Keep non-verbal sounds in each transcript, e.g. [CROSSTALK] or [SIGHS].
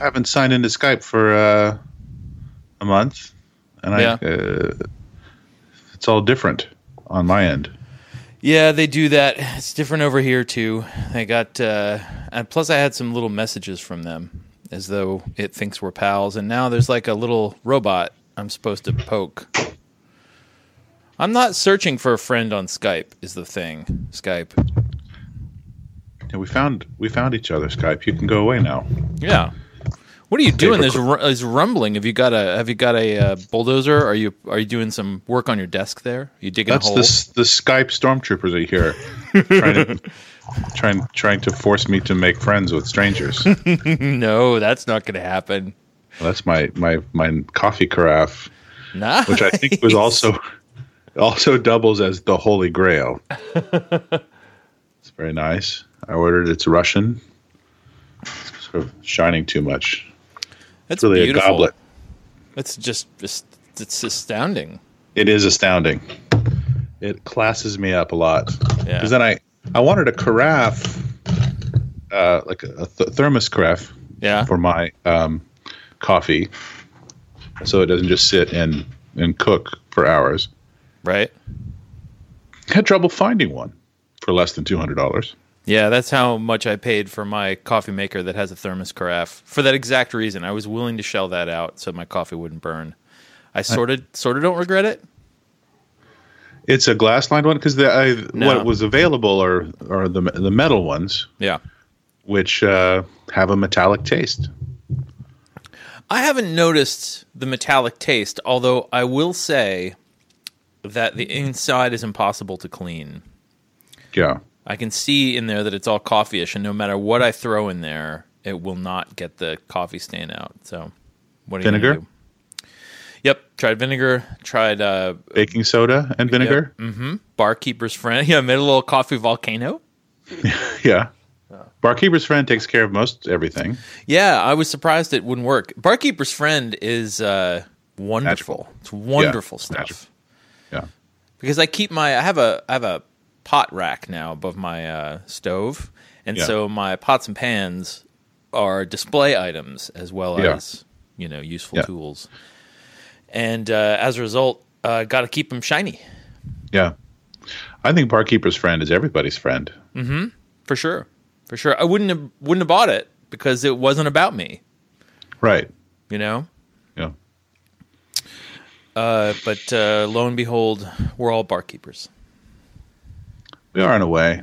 I haven't signed into Skype for uh, a month, and Yeah. I uh, it's all different on my end. Yeah, they do that. It's different over here too. I got, uh, and plus I had some little messages from them, as though it thinks we're pals. And now there's like a little robot I'm supposed to poke. I'm not searching for a friend on Skype. Is the thing Skype? Yeah, we found we found each other. Skype, you can go away now. Yeah. What are you doing? There's, ru- there's rumbling. Have you got a Have you got a uh, bulldozer? Are you Are you doing some work on your desk there? Are you digging That's a hole? the the Skype stormtroopers are here, trying to [LAUGHS] trying trying to force me to make friends with strangers. [LAUGHS] no, that's not going to happen. That's my my my coffee carafe, Nah. which I think was also also doubles as the Holy Grail. [LAUGHS] It's very nice. I ordered. It's Russian. It's sort of shining too much. That's It's really beautiful. a goblet. That's just, just it's astounding. It is astounding. It classes me up a lot. Yeah. Because then I I wanted a carafe, uh, like a, th- thermos carafe Yeah. for my um, coffee, so it doesn't just sit and and cook for hours. Right. Had trouble finding one for less than two hundred dollars. Yeah, that's how much I paid for my coffee maker that has a thermos carafe. For that exact reason, I was willing to shell that out so my coffee wouldn't burn. I sort of sort of don't regret it. It's a glass lined one because the No. what was available are are the the metal ones, Yeah. which uh, have a metallic taste. I haven't noticed the metallic taste, although I will say that the inside is impossible to clean. Yeah. I can see in there that it's all coffee-ish, and no matter what I throw in there, it will not get the coffee stain out. So, what are you gonna Vinegar? do? Yep, tried vinegar. Tried uh, Baking soda and vinegar. barkeeper's friend. [LAUGHS] Yeah, made a little coffee volcano. [LAUGHS] Yeah. Barkeeper's friend takes care of most everything. Yeah, I was surprised it wouldn't work. Barkeeper's friend is uh, wonderful. Magical. It's wonderful Yeah, stuff. magical. Yeah. because I keep my I have a I have a pot rack now above my uh, stove, and Yeah. so my pots and pans are display items as well Yeah. as you know useful tools. And uh, as a result, uh, got to keep them shiny Yeah. I think barkeeper's friend is everybody's friend. Mm-hmm. for sure, for sure. I wouldn't have wouldn't have bought it because it wasn't about me, Right. you know. Yeah. Uh, but uh, lo and behold, we're all barkeepers. We are in a way.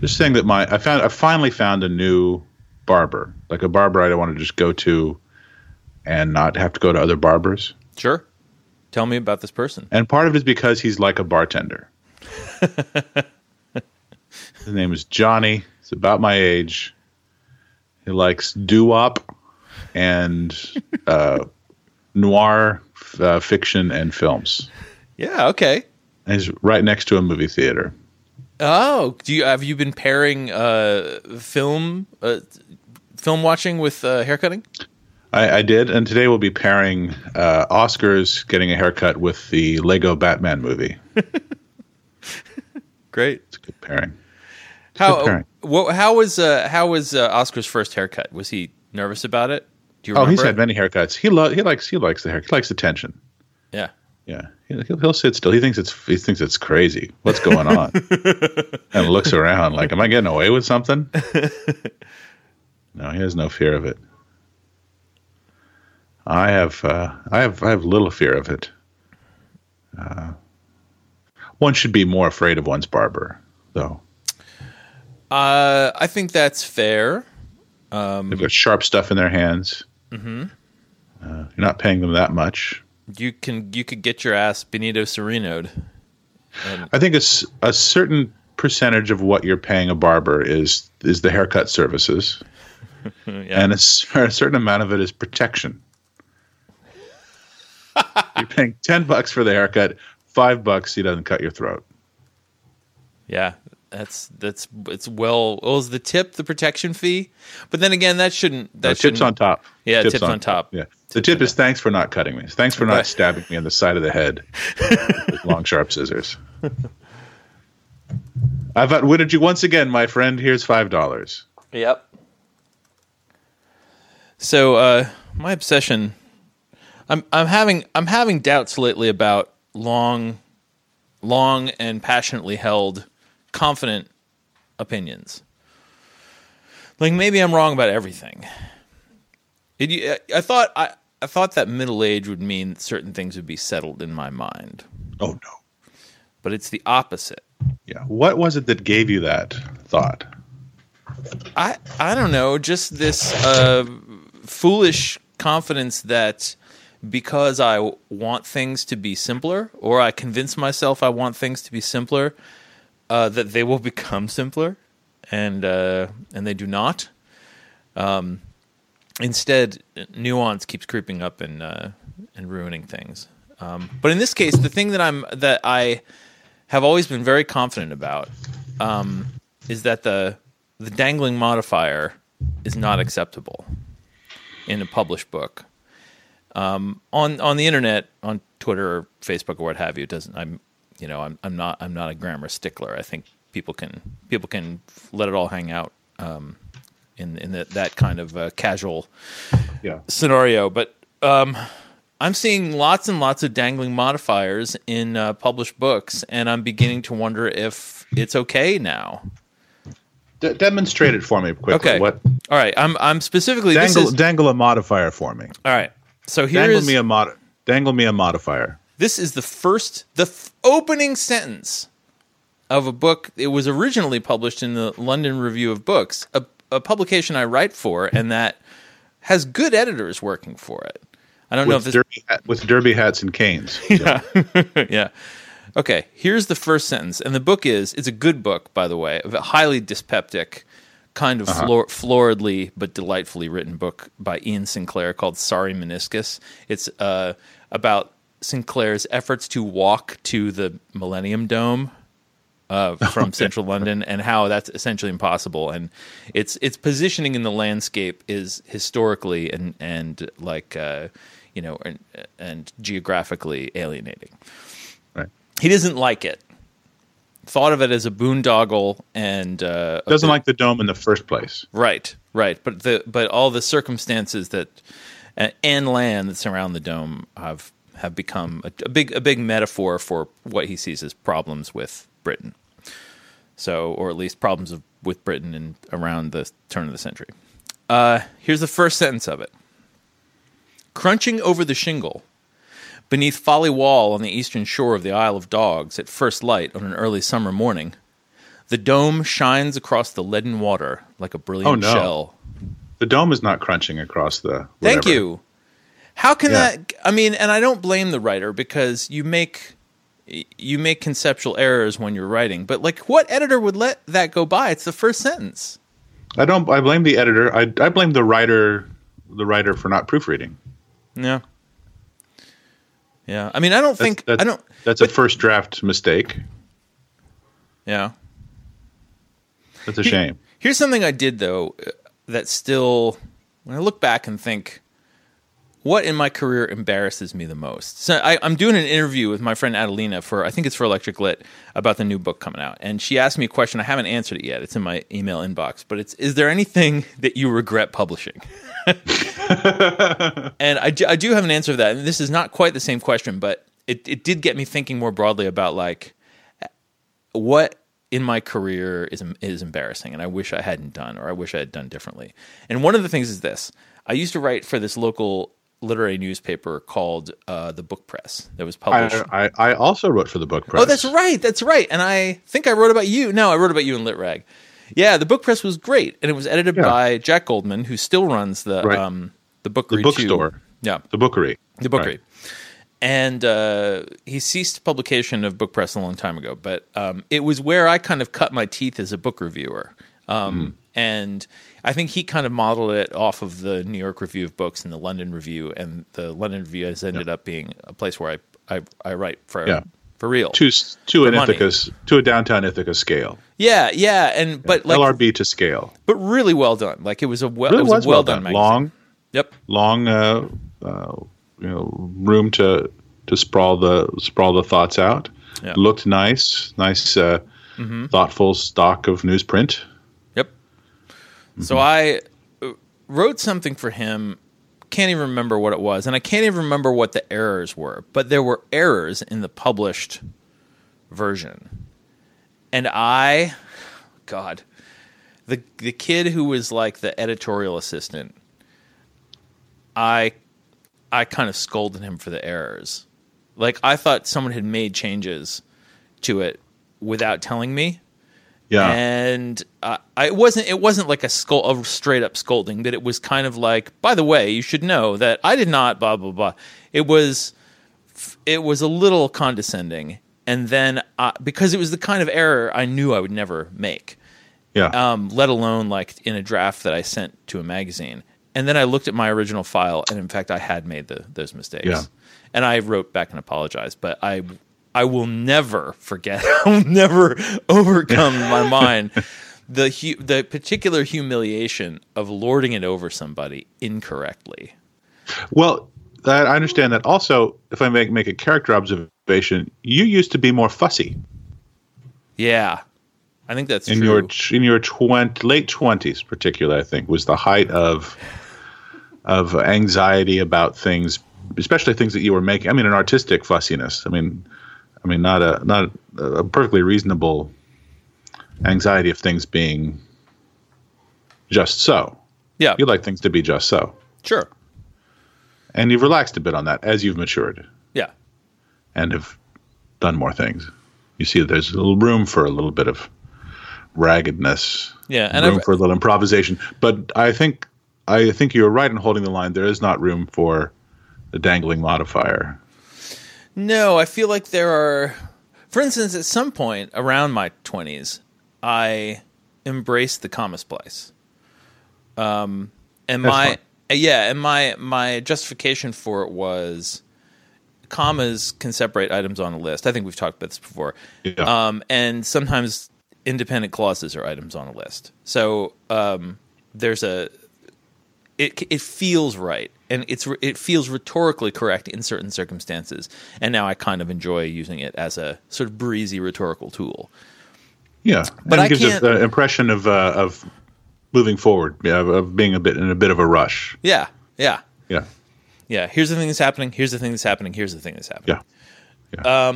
Just saying that my I found I finally found a new barber, like a barber I don't want to just go to and not have to go to other barbers. Sure. Tell me about this person. And part of it is because he's like a bartender. [LAUGHS] His name is Johnny. He's about my age. He likes doo wop and uh, [LAUGHS] noir uh, fiction and films. Yeah. Okay. And he's right next to a movie theater. Oh, do you have you been pairing uh, film uh, film watching with uh, haircutting? I, I did, and today we'll be pairing uh, Oscars getting a haircut with the Lego Batman movie. [LAUGHS] Great. It's a good pairing. How good pairing. what, how was uh, how was uh, Oscar's first haircut? Was he nervous about it? Do you Oh, he's had many haircuts. He lo- he likes he likes the hair. He likes attention. Yeah. Yeah, He'll, he'll, sit still. He thinks it's he thinks it's crazy. What's going on? [LAUGHS] and looks around like, am I getting away with something? [LAUGHS] no, he has no fear of it. I have uh, I have I have little fear of it. Uh, one should be more afraid of one's barber, though. Uh, I think that's fair. They've got sharp stuff in their hands. Mm-hmm. Uh, you're not paying them that much. You can you could get your ass Benito Cerenoed. I think a certain percentage of what you're paying a barber is is the haircut services, [LAUGHS] Yeah. and a certain amount of it is protection. [LAUGHS] you're paying ten bucks for the haircut, five bucks he doesn't cut your throat. Yeah, that's that's it's well. Well, is the tip the protection fee? But then again, that shouldn't that tips shouldn't on top. Yeah, tips on top. Yeah, the tip is thanks for not cutting me. Thanks for not stabbing me in the side of the head with long sharp scissors. [LAUGHS] I've outwitted you once again, my friend. Here's five dollars. Yep. So uh, my obsession, I'm I'm having I'm having doubts lately about long, long and passionately held, confident opinions. Like maybe I'm wrong about everything. It, I thought I, I thought that middle age would mean certain things would be settled in my mind, Oh no. but it's the opposite. Yeah. What was it that gave you that thought? I I don't know, just this uh, foolish confidence that because I want things to be simpler, or I convince myself I want things to be simpler, uh, that they will [LAUGHS] become simpler, and uh, and they do not. Um, instead, nuance keeps creeping up and uh, and ruining things. Um, but in this case, the thing that I'm that I have always been very confident about um, is that the the dangling modifier is not acceptable in a published book. Um, on on the internet, on Twitter or Facebook or what have you, doesn't. I'm you know I'm I'm not I'm not a grammar stickler. I think people can people can let it all hang out um, in in the, that kind of uh, casual Yeah. scenario. But um, I'm seeing lots and lots of dangling modifiers in uh, published books, and I'm beginning to wonder if it's okay now. D- demonstrate it for me quickly. Okay. What All right. I'm I'm specifically this dangle is dangle a modifier for me. all right. So Dangle here's me a mod dangle me a modifier. this is the first the f- opening sentence of a book. It was originally published in the London Review of Books, a, a publication I write for, and that has good editors working for it. I don't know if With this derby, hat- with derby hats and canes. [LAUGHS] yeah. [LAUGHS] yeah. Okay, here's the first sentence. And the book is, it's a good book, by the way, a highly dyspeptic, kind of floor, floridly but delightfully written book by Iain Sinclair called Sorry Meniscus. It's uh, about Sinclair's efforts to walk to the Millennium Dome uh, [LAUGHS] from central London and how that's essentially impossible. And its its positioning in the landscape is historically and and like uh, you know and, and geographically alienating. Right. He doesn't like it. Thought of it as a boondoggle and uh, Doesn't bit- like the dome in the first place. right, right. But the but all the circumstances that uh, and land that surround the dome have have become a, a big a big metaphor for what he sees as problems with Britain. So, or at least problems of, with Britain in around the turn of the century. Uh, here's the first sentence of it. Crunching over the shingle, beneath Folly Wall on the eastern shore of the Isle of Dogs at first light on an early summer morning, the dome shines across the leaden water like a brilliant Oh, no. shell. The dome is not crunching across the. Thank you. How can Yeah. that? I mean, and I don't blame the writer because you make you make conceptual errors when you're writing. But like, what editor would let that go by? It's the first sentence. I don't. I blame the editor. I, I blame the writer. The writer for not proofreading. Yeah. Yeah. I mean, I don't That's, think that's, I don't. That's a first draft mistake. Yeah. That's a shame. Here's something I did though that still, when I look back and think, what in my career embarrasses me the most? So I, I'm doing an interview with my friend Adelina for I think it's for Electric Lit about the new book coming out, and she asked me a question. I haven't answered it yet. It's in my email inbox, but it's is there anything that you regret publishing? [LAUGHS] and I do, I do have an answer to that. And this is not quite the same question, but it, it did get me thinking more broadly about like what in my career is is embarrassing and I wish I hadn't done or I wish I had done differently. And one of the things is this. I used to write for this local literary newspaper called uh, the Book Press that was published. I, I, I also wrote for the book press. oh, that's right. That's right. And I think I wrote about you. No, I wrote about you in Litrag. Yeah, the Book Press was great and it was edited Yeah. by Jack Goldman who still runs the Right. um the Bookery The 2. bookstore. Yeah. The bookery. The Bookery. Right. And uh, he ceased publication of Book Press a long time ago, but um, it was where I kind of cut my teeth as a book reviewer. Um, And I think he kind of modeled it off of the New York Review of Books and the London Review, and the London Review has ended up being a place where I I, I write for Yeah. for real. To to an money. Ithaca to a downtown Ithaca scale. Yeah, yeah, and but like LRB to scale. but really well done. Like it was a well, Really it was, was well, well done. done. Long Yep. long uh, uh, you know room to to sprawl the sprawl the thoughts out. Yeah. Looked nice, nice, uh, thoughtful stock of newsprint. Mm-hmm. So I, wrote something for him. Can't even remember what it was, and I can't even remember what the errors were. But there were errors in the published version, and I, God, the the kid who was like the editorial assistant, I, I kind of scolded him for the errors. Like I thought someone had made changes to it without telling me Yeah. and uh, I it wasn't it wasn't like a skull a straight up scolding, but it was kind of like, by the way, you should know that I did not blah blah blah. It was it was a little condescending, and then because it was the kind of error I knew I would never make, yeah. um, let alone like in a draft that I sent to a magazine. And then I looked at my original file, and in fact, I had made the, those mistakes. Yeah. And I wrote back and apologized, but I I will never forget. [LAUGHS] I'll never overcome in my mind the hu- the particular humiliation of lording it over somebody incorrectly. Well, that, I understand that. Also, if I make make a character observation, you used to be more fussy Yeah, I think that's in true. your in your twen- late twenties, particularly. I think was the height of of anxiety about things, especially things that you were making. I mean, an artistic fussiness. I mean, I mean, not a not a perfectly reasonable anxiety of things being just so. yeah, You like things to be just so, sure. and you've relaxed a bit on that as you've matured. Yeah, and have done more things. You see, there's a little room for a little bit of raggedness, yeah, and room I've, for a little improvisation. But I think I think you're right in holding the line. There is not room for the dangling modifier. No, I feel like there are. For instance, at some point around my twenties, I embraced the comma splice. Um, and That's my fun. yeah, and my my justification for it was commas can separate items on a list. I think we've talked about this before. Yeah. Um, and sometimes independent clauses are items on a list. So um, there's a it it feels right and it's it feels rhetorically correct in certain circumstances. And now I kind of enjoy using it as a sort of breezy rhetorical tool. yeah, but and it gives us the impression of uh, of moving forward, yeah, of, being a bit in a bit of a rush. Yeah, yeah, Yeah, yeah. Here's the thing that's happening. Here's the thing that's happening. Here's the thing that's happening. yeah, yeah.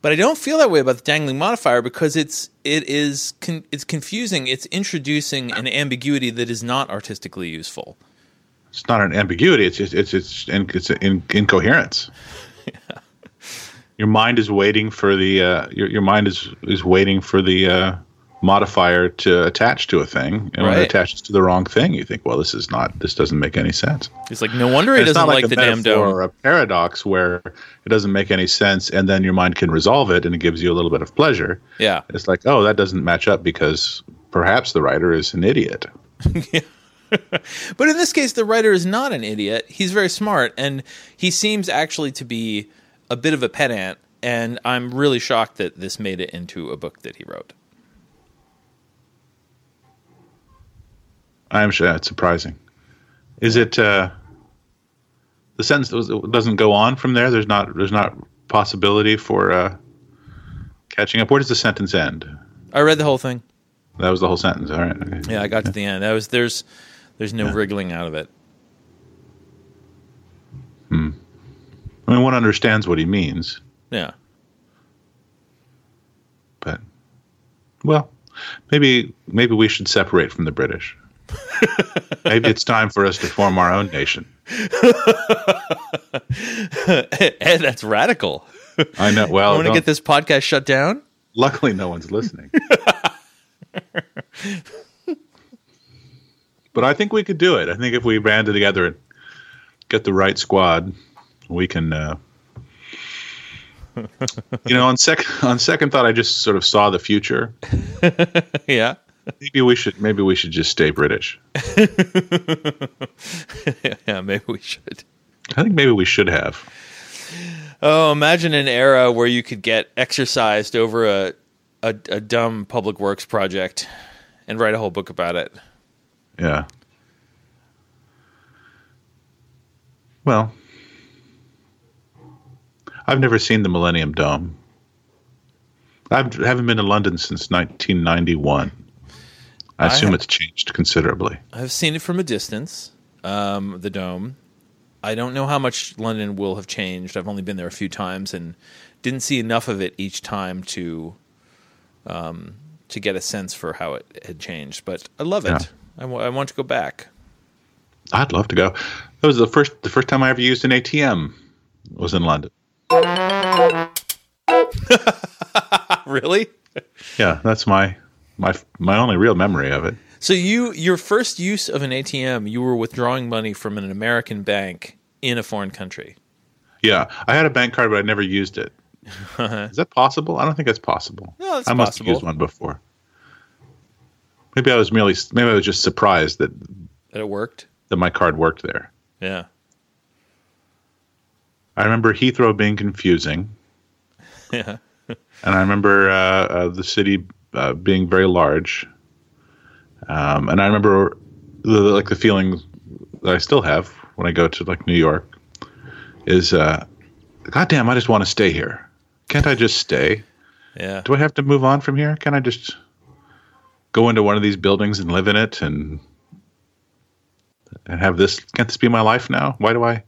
but I don't feel that way about the dangling modifier because it's it is con- it's confusing. It's introducing an ambiguity that is not artistically useful. It's not an ambiguity. It's just, it's it's in, it's in, incoherence. [LAUGHS] Your mind is waiting for the uh, your your mind is is waiting for the uh, modifier to attach to a thing, and when it attaches to the wrong thing, you think, well, this is not this doesn't make any sense. It's like no wonder he it's doesn't like, like, the damn dome. or a paradox where it doesn't make any sense, and then your mind can resolve it, and it gives you a little bit of pleasure. Yeah, It's like, oh, that doesn't match up because perhaps the writer is an idiot. [LAUGHS] [LAUGHS] but in this case, the writer is not an idiot. He's very smart, and he seems actually to be a bit of a pedant. And I'm really shocked that this made it into a book that he wrote. I'm sure that's surprising. Is it uh, the sentence doesn't go on from there? There's not there's not possibility for uh, catching up. Where does the sentence end? I read the whole thing. That was the whole sentence. All right. Okay. Yeah, I got to the end. That was there's there's no wriggling out of it. Hmm. I mean, one understands what he means, Yeah. but well, maybe maybe we should separate from the British. [LAUGHS] maybe it's time for us to form our own nation. [LAUGHS] Ed, that's radical. I know. Well, I want to get this podcast shut down. Luckily, no one's listening. [LAUGHS] but I think we could do it. I think if we banded together and get the right squad, we can. Uh, [LAUGHS] you know, on second on second thought, I just sort of saw the future. [LAUGHS] Yeah. Maybe we should. Maybe we should just stay British. [LAUGHS] yeah, maybe we should. I think maybe we should have. Oh, imagine an era where you could get exercised over a, a a dumb public works project and write a whole book about it. Yeah. Well, I've never seen the Millennium Dome. I haven't been to London since 1991. I I assume have- it's changed considerably. I've seen it from a distance, um, the dome. I don't know how much London will have changed. I've only been there a few times and didn't see enough of it each time to um, to get a sense for how it had changed. But I love it. Yeah. I want to go back. I'd love to go. That was the first the first time I ever used an ATM was in London. [LAUGHS] really? Yeah, that's my my my only real memory of it. So you your first use of an ATM, you were withdrawing money from an American bank in a foreign country. Yeah, I had a bank card, but I never used it. [LAUGHS] Is that possible? I don't think that's possible. No, it's I must possible. have used one before. Maybe I was merely maybe I was just surprised that That it worked. that my card worked there. Yeah. I remember Heathrow being confusing, [LAUGHS] Yeah. [LAUGHS] and I remember uh, uh, the city uh, being very large. Um, and I remember the, like the feeling that I still have when I go to like New York is, uh, God damn, I just want to stay here. Can't I just stay? Yeah. Do I have to move on from here? Can I just go into one of these buildings and live in it and and have this? Can't this be my life now? Why do I?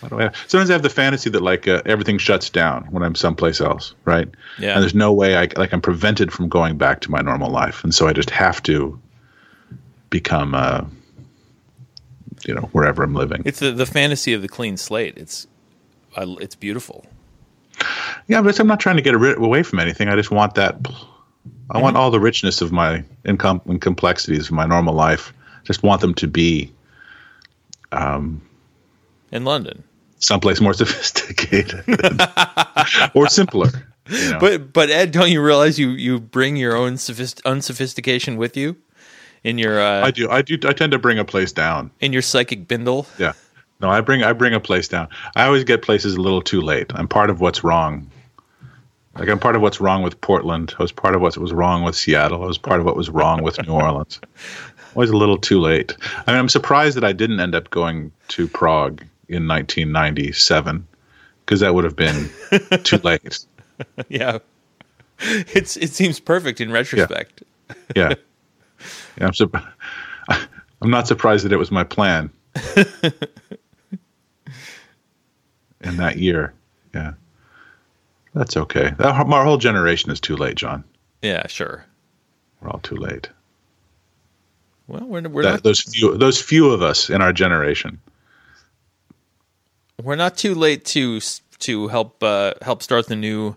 Why do I? Sometimes I have the fantasy that like uh, everything shuts down when I'm someplace else, right? Yeah. And there's no way I like I'm prevented from going back to my normal life, and so I just have to become, uh, you know, wherever I'm living. It's the, the fantasy of the clean slate. It's I, it's beautiful. Yeah, but I'm not trying to get rid- away from anything. I just want that. I want all the richness of my income and complexities of my normal life. Just want them to be In London. someplace more [LAUGHS] sophisticated or simpler. You know? But but Ed, don't you realize you you bring your own sophist- unsophistication with you in your uh, I do. I do. I tend to bring a place down. in your psychic bindle? Yeah. No, I bring I bring a place down. I always get places a little too late. I'm part of what's wrong. Like I'm part of what's wrong with Portland. I was part of what was wrong with Seattle. I was part of what was wrong with New Orleans. [LAUGHS] Always a little too late. I mean, I'm surprised that I didn't end up going to Prague in 1997 because that would have been too late. [LAUGHS] yeah. It's it seems perfect in retrospect. Yeah. yeah I'm, sur- [LAUGHS] I'm not surprised that it was my plan in that year. Yeah. That's okay. That, our whole generation is too late, John. Yeah, sure. We're all too late. Well, we're we're That, not those few, those few of us in our generation. we're not too late to to help uh, help start the new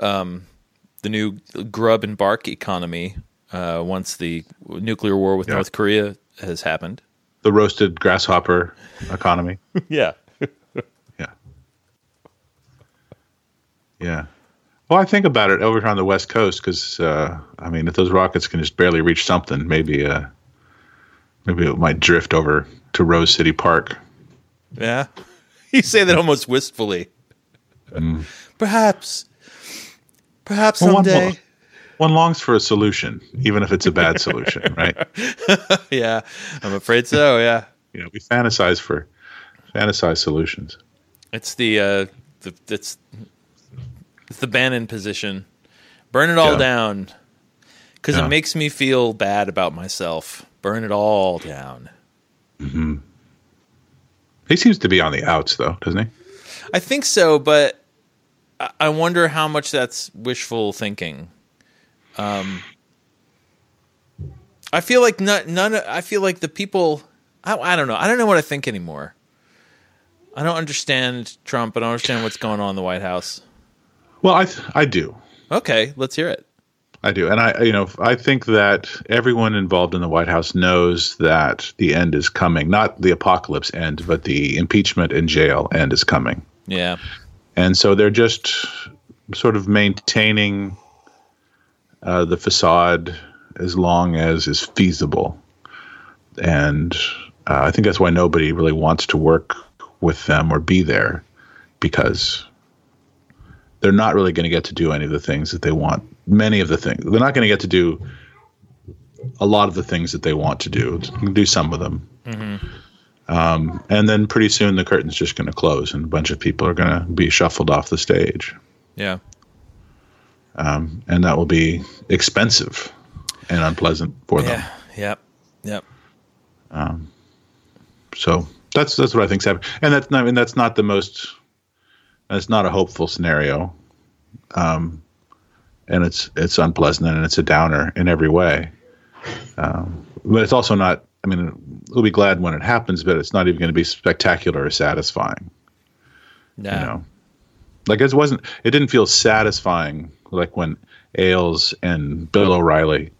um, the new grub and bark economy uh, once the nuclear war with Yeah. North Korea has happened. The roasted grasshopper economy. [LAUGHS] Yeah. Yeah. Well, I think about it over here on the West Coast because, uh, I mean, if those rockets can just barely reach something, maybe, uh, maybe it might drift over to Rose City Park. Yeah. [LAUGHS] You say that almost wistfully. Perhaps. Perhaps Well, one someday. more. One longs for a solution, even if it's a bad solution, [LAUGHS] right? yeah. I'm afraid so, yeah. [LAUGHS] You know, we fantasize for fantasize solutions. It's the uh the it's it's the Bannon position. Burn it all Yeah. down. Cuz Yeah. it makes me feel bad about myself. Burn it all down. He seems to be on the outs, though, doesn't he? I think so, but I- I wonder how much that's wishful thinking. Um, I feel like none, none. I feel like the people. I, I don't know. I don't know what I think anymore. I don't understand Trump. I don't understand what's going on in the White House. Well, I th- I do. Okay, let's hear it. I do, and I, you know, I think that everyone involved in the White House knows that the end is coming. Not the apocalypse end, but the impeachment and jail end is coming. Yeah, And so they're just sort of maintaining uh, the facade as long as is feasible. And uh, I think that's why nobody really wants to work with them or be there because they're not really going to get to do any of the things that they want. Many of the things. They're not going to get to do a lot of the things that they want to do. Do some of them. Um, and then pretty soon the curtain's just going to close and a bunch of people are going to be shuffled off the stage. yeah. Um, and that will be expensive. and unpleasant for them. Yeah. Yep. Yep. So that's that's what I think's happening, and that's not and that's not the most. That's not a hopeful scenario, um, and it's it's unpleasant and it's a downer in every way. Um, but it's also not. I mean, we'll be glad when it happens, but it's not even going to be spectacular or satisfying. No. You know, like it wasn't. It didn't feel satisfying like when Ailes and Bill O'Reilly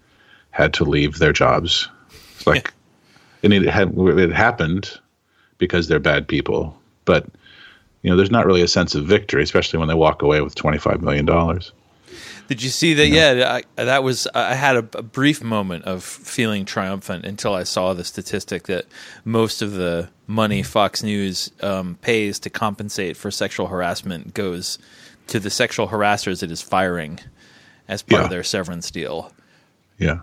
had to leave their jobs. It's like, [LAUGHS] and it had it happened because they're bad people, but you know, there's not really a sense of victory, especially when they walk away with twenty five million dollars. Did you see that? Yeah, I, that was. I had a, a brief moment of feeling triumphant until I saw the statistic that most of the money Fox News um, pays to compensate for sexual harassment goes to the sexual harassers it is firing as part Yeah. of their severance deal. Yeah,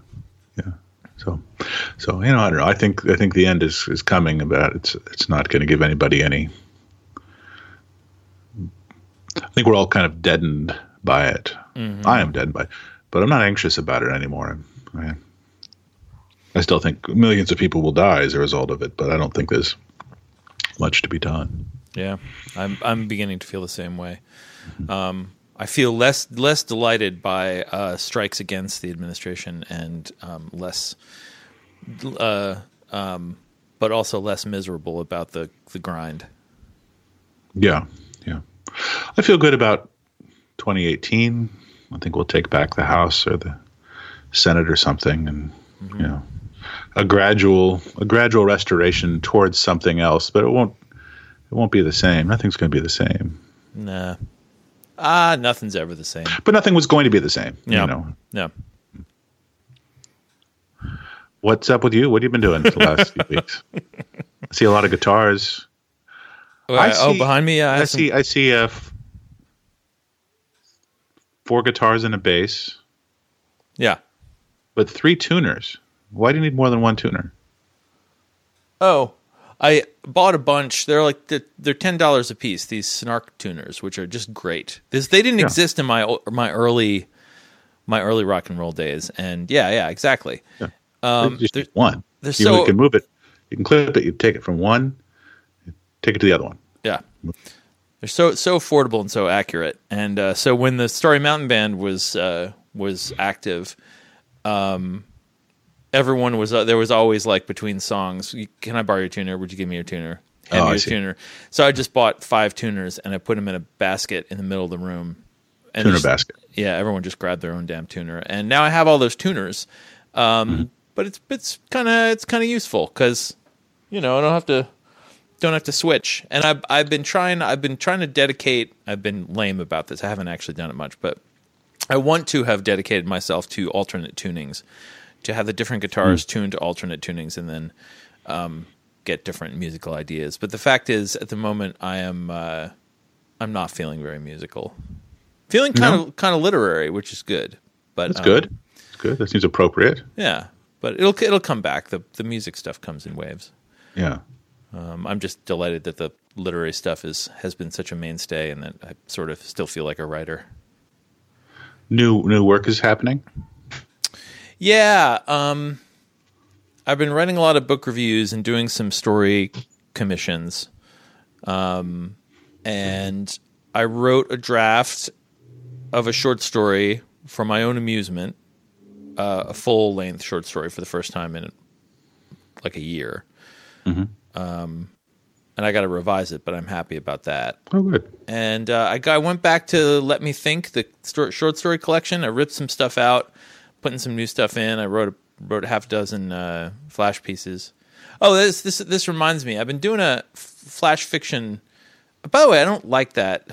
yeah. So, so you know, I don't know. I think I think the end is is coming, About it's it's not going to give anybody any. I think we're all kind of deadened by it. I am deadened by it, but I'm not anxious about it anymore. I, I still think millions of people will die as a result of it, but I don't think there's much to be done. Yeah, I'm I'm beginning to feel the same way. Um, I feel less less delighted by uh, strikes against the administration and um, less, uh, um, but also less miserable about the the grind. Yeah, yeah. I feel good about 2018. I think we'll take back the House or the Senate or something, and you know, a gradual a gradual restoration towards something else. But it won't it won't be the same. Nothing's going to be the same. Nah, ah, nothing's ever the same. But nothing was going to be the same. Yeah. You know, No, what's up with you? What have you been doing the last few [LAUGHS] weeks? I see a lot of guitars. I oh, behind me, yeah, I, I have some- see. I see uh, four guitars and a bass. yeah. but three tuners. Why do you need more than one tuner? Oh, I bought a bunch. They're like they're, they're ten dollars a piece. These Snark tuners, which are just great. This they didn't Yeah. exist in my my early my early rock and roll days. And yeah, yeah, exactly. Um, just one. they're you so- can move it. You can clip it. You take it from one, take it to the other one. Yeah. They're so so affordable and so accurate. And uh, so when the Story Mountain Band was uh, was active, um, everyone was uh, there was always like between songs, "Can I borrow your tuner? Would you give me your tuner?" Hand Oh, me your tuner. So I just bought five tuners and I put them in a basket in the middle of the room. And Tuner just- basket. Yeah, everyone just grabbed their own damn tuner, and now I have all those tuners. Um, Mm-hmm. But it's it's kind of it's kind of useful because you know I don't have to don't have to switch. And I've I've been trying I've been trying to dedicate. I've been lame about this. I haven't actually done it much, but I want to have dedicated myself to alternate tunings, to have the different guitars tuned to alternate tunings, and then um, get different musical ideas. But the fact is, at the moment, I am uh, I'm not feeling very musical. Feeling kind of kind of literary, which is good. But it's um, good. That's good. That seems appropriate. Yeah, but it'll it'll come back. the The music stuff comes in waves. Yeah. Um, I'm just delighted that the literary stuff is has been such a mainstay, and that I sort of still feel like a writer. New new work is happening. Yeah, um, I've been writing a lot of book reviews and doing some story commissions, um, and I wrote a draft of a short story for my own amusement, uh, a full length short story for the first time in like a year. Um, and I got to revise it, but I'm happy about that. Oh, good. and uh, I, got, I went back to Let Me Think, the sto- short story collection. I ripped some stuff out, putting some new stuff in. I wrote a, wrote a half dozen uh, flash pieces. Oh, this this this reminds me. I've been doing a f- flash fiction. By the way, I don't like that.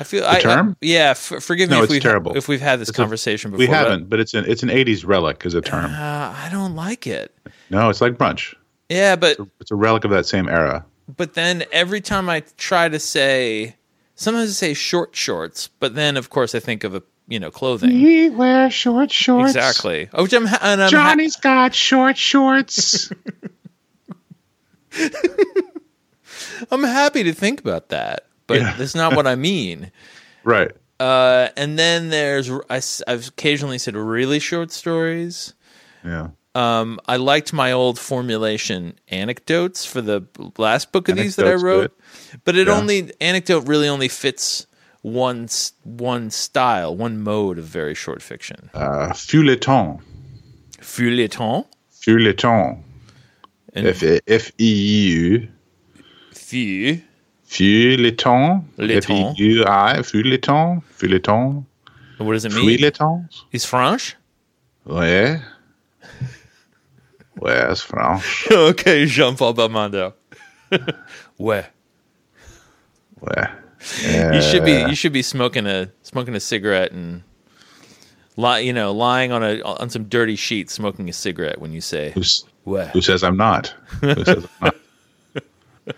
I feel I, I- term? yeah, f- forgive me No, if we've terrible. if we've had this It's a- conversation before. We haven't, but it's an it's an '80s relic as a term. Uh, I don't like it. No, it's like brunch. Yeah, but It's a relic of that same era. but then every time I try to say, sometimes I say short shorts, but then of course I think of a you know clothing. We wear short shorts. Exactly. Oh, which I'm, ha- and I'm ha- Johnny's got short shorts. [LAUGHS] I'm happy to think about that, but Yeah. that's not what I mean. [LAUGHS] Right. Uh, and then there's I, have occasionally said really short stories. Yeah. Um, I liked my old formulation anecdotes for the last book of these that I Anecdotes, wrote, but it Yeah. only anecdote really only fits one one style, one mode of very short fiction. Uh, feuilleton. Feuilleton, Feuilleton. F F E U. feu, Feuilleton. F. E U I. Feuilleton. Feuilleton. what does it mean? Feuilletons. He's French. Ouais. Ouais, c'est franche. [LAUGHS] okay, Jean Paul Belmondo. [LAUGHS] ouais. Ouais. You should be you should be smoking a smoking a cigarette and lie you know lying on a on some dirty sheet smoking a cigarette when you say who says I'm not? Who says I'm not? [LAUGHS]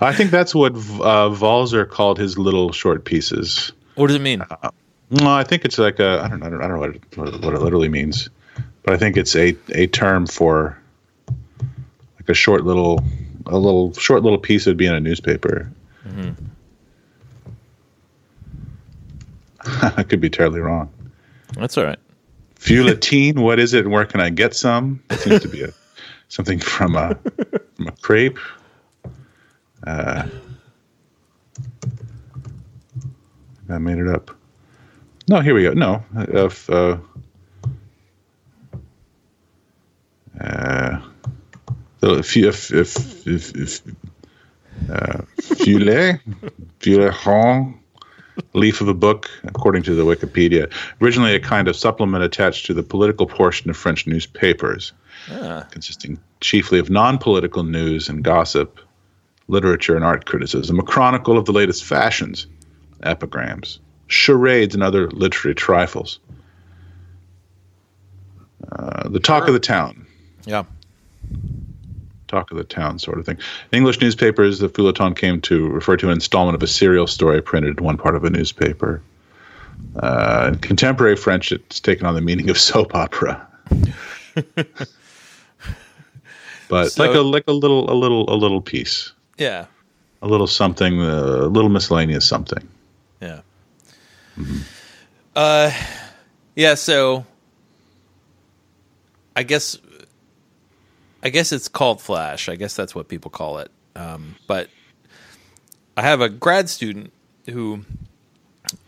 I think that's what uh, Walser called his little short pieces. What does it mean? No, I think it's like a I don't know I don't, I don't know what it, what it literally means, but I think it's a a term for like a short little a little short little piece would be in a newspaper. [LAUGHS] I could be terribly wrong. That's all right. Feuilletine, [LAUGHS] what is it, and where can I get some? It seems to be a something from a from a crepe. Uh, I made it up. No, here we go. No, uh, uh, uh, f- f- f- uh, feuillet, feuilleton, leaf of a book, according to the Wikipedia. Originally, a kind of supplement attached to the political portion of French newspapers, consisting chiefly of non political news and gossip, literature and art criticism, a chronicle of the latest fashions, epigrams, charades, and other literary trifles. Uh, the talk of the town Yeah. talk of the town sort of thing. English newspapers, the feuilleton came to refer to an installment of a serial story printed in one part of a newspaper. Uh, in contemporary French, it's taken on the meaning of soap opera. [LAUGHS] but So- like a like a little a little a little piece, Yeah. a little something, uh, a little miscellaneous something. Yeah. Uh, yeah. So, I guess, I guess it's called Flash. I guess that's what people call it. Um, but I have a grad student who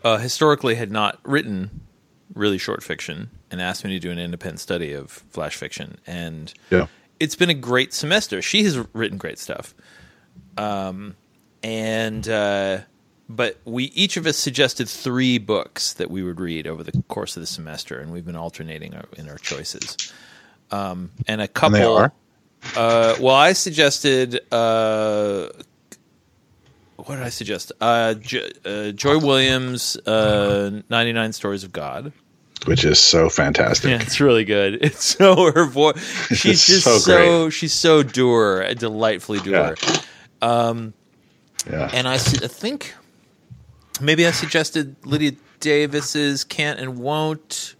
uh, historically had not written really short fiction and asked me to do an independent study of flash fiction, and Yeah. it's been a great semester. She has written great stuff. Um, and uh, but we each of us suggested three books that we would read over the course of the semester, and we've been alternating in our choices. Um, and a couple. are? Uh, well, I suggested. Uh, what did I suggest? Uh, J- uh, Joy Williams, uh, Ninety Nine Stories of God. Which is so fantastic. Yeah, it's really good. [LAUGHS] It's so her voice. [LAUGHS] She's just so so, she's so dour, delightfully dour. Yeah. And I, su- I think maybe I suggested Lydia Davis's "Can't and Won't,"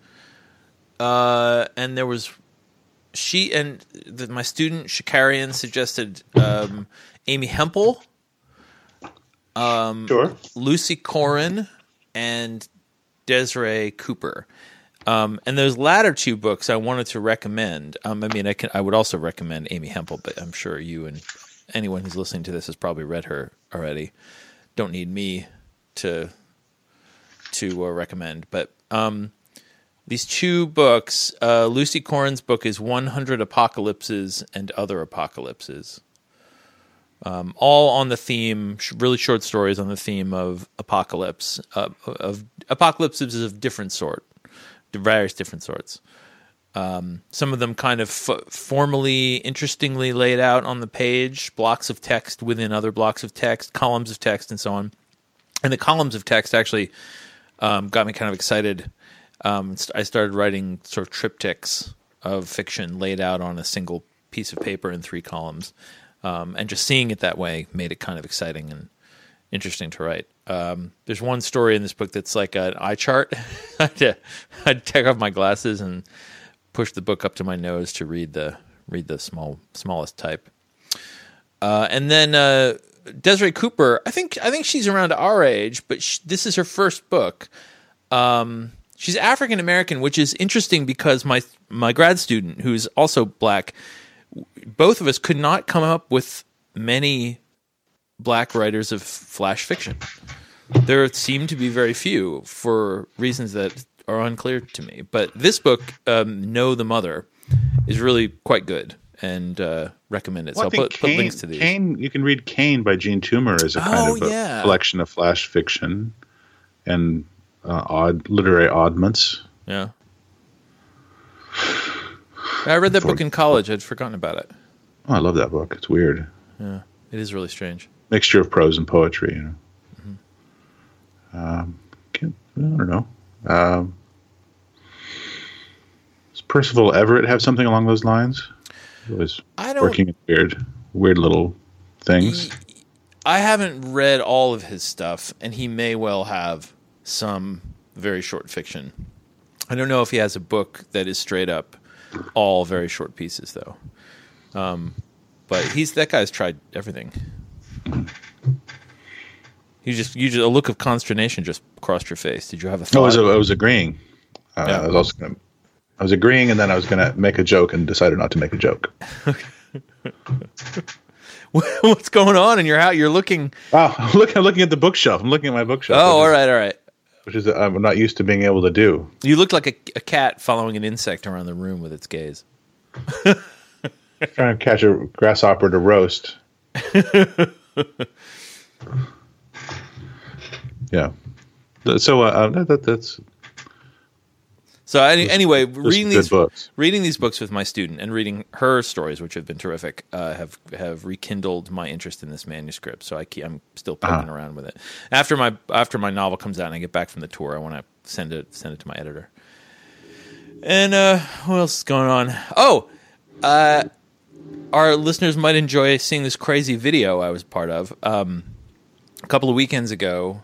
uh, and there was she and the, my student Shakarian suggested um, Amy Hempel, sure. Lucy Corin, and Desiree Cooper. Um, and those latter two books I wanted to recommend. Um, I mean, I can I would also recommend Amy Hempel, but I'm sure you and anyone who's listening to this has probably read her already. Don't need me to to uh, recommend, but um, these two books. Uh, Lucy Corin's book is 100 Apocalypses and Other Apocalypses um, all on the theme, really short stories on the theme of apocalypse, uh, of apocalypses of different sort, various different sorts. Um, some of them kind of f- formally, interestingly laid out on the page, blocks of text within other blocks of text, columns of text, and so on. And the columns of text actually um, got me kind of excited. Um, I started writing sort of triptychs of fiction laid out on a single piece of paper in three columns. Um, and just seeing it that way made it kind of exciting and interesting to write. Um, there's one story in this book that's like an eye chart. [LAUGHS] I'd take off my glasses and push the book up to my nose to read the read the small smallest type. Uh, and then uh, Desiree Cooper, I think I think she's around our age, but sh this is her first book. Um, she's African American, which is interesting because my my grad student, who's also black, both of us could not come up with many black writers of flash fiction. There seem to be very few for reasons that are unclear to me. But this book, um, Know the Mother, is really quite good and uh, recommend it. Well, so I'll put, put links to these. Cane, you can read Cane by Jean Toomer as a kind Oh, of a yeah. collection of flash fiction and uh, odd literary oddments. Yeah. I read that book in college. I'd forgotten about it. Oh, I love that book. It's weird. Yeah, it is really strange. Mixture of prose and poetry. You know. Mm-hmm. Um, I don't know. Um, does Percival Everett have something along those lines? He was I don't. working in weird, weird little things. I haven't read all of his stuff, and he may well have some very short fiction. I don't know if he has a book that is straight up all very short pieces, though. Um, but he's that guy's tried everything. You just, you just a look of consternation just crossed your face. Did you have a thought? was, I was agreeing. Uh, Yeah. I was also gonna, I was agreeing, and then I was going to make a joke and decided not to make a joke. [LAUGHS] What's going on in your house? You're looking. Oh, [LAUGHS] I'm I'm looking at the bookshelf. I'm looking at my bookshelf. Oh, all right, all right. Which is I'm not used to being able to do. You look like a, a cat following an insect around the room with its gaze. [LAUGHS] Trying to catch a grasshopper to roast. [LAUGHS] yeah. So uh, that, that's So any, anyway, reading these books. reading these books with my student and reading her stories, which have been terrific, uh, have have rekindled my interest in this manuscript. So I keep, I'm still poking Uh-huh. around with it. After my after my novel comes out and I get back from the tour, I want to send it send it to my editor. And uh, what else is going on? Oh, uh, our listeners might enjoy seeing this crazy video I was part of. Um, a couple of weekends ago,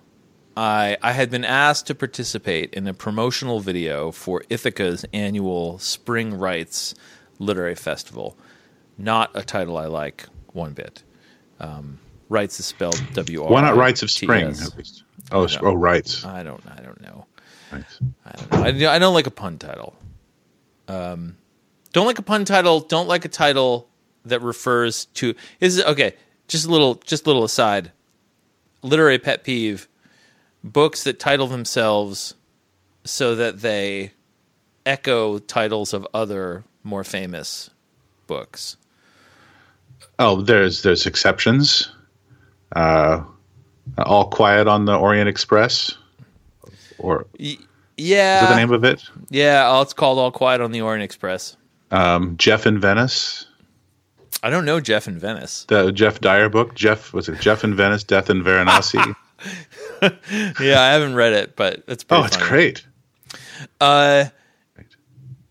I I had been asked to participate in a promotional video for Ithaca's annual Spring Writes Literary Festival. Not a title I like one bit. Um, Writes is spelled W R. Why not Rites of Spring? At least. Oh, oh, rights. I don't. I don't know. Rights. I don't know. I, don't- I don't like a pun title. Um, don't like a pun title. Don't like a title that refers to. Is okay. Just a little. Just a little aside. Literary pet peeve: books that title themselves so that they echo titles of other more famous books. Oh, there's there's exceptions. Uh, All Quiet on the Orient Express, or is Yeah, that the name of it? yeah. Oh, it's called All Quiet on the Orient Express. Um, Geoff in Venice, I don't know Geoff in Venice. the Geoff Dyer book. Geoff was it Geoff in Venice, Death in Varanasi? [LAUGHS] [LAUGHS] Yeah, I haven't read it, but it's pretty oh, it's funny. great. Uh,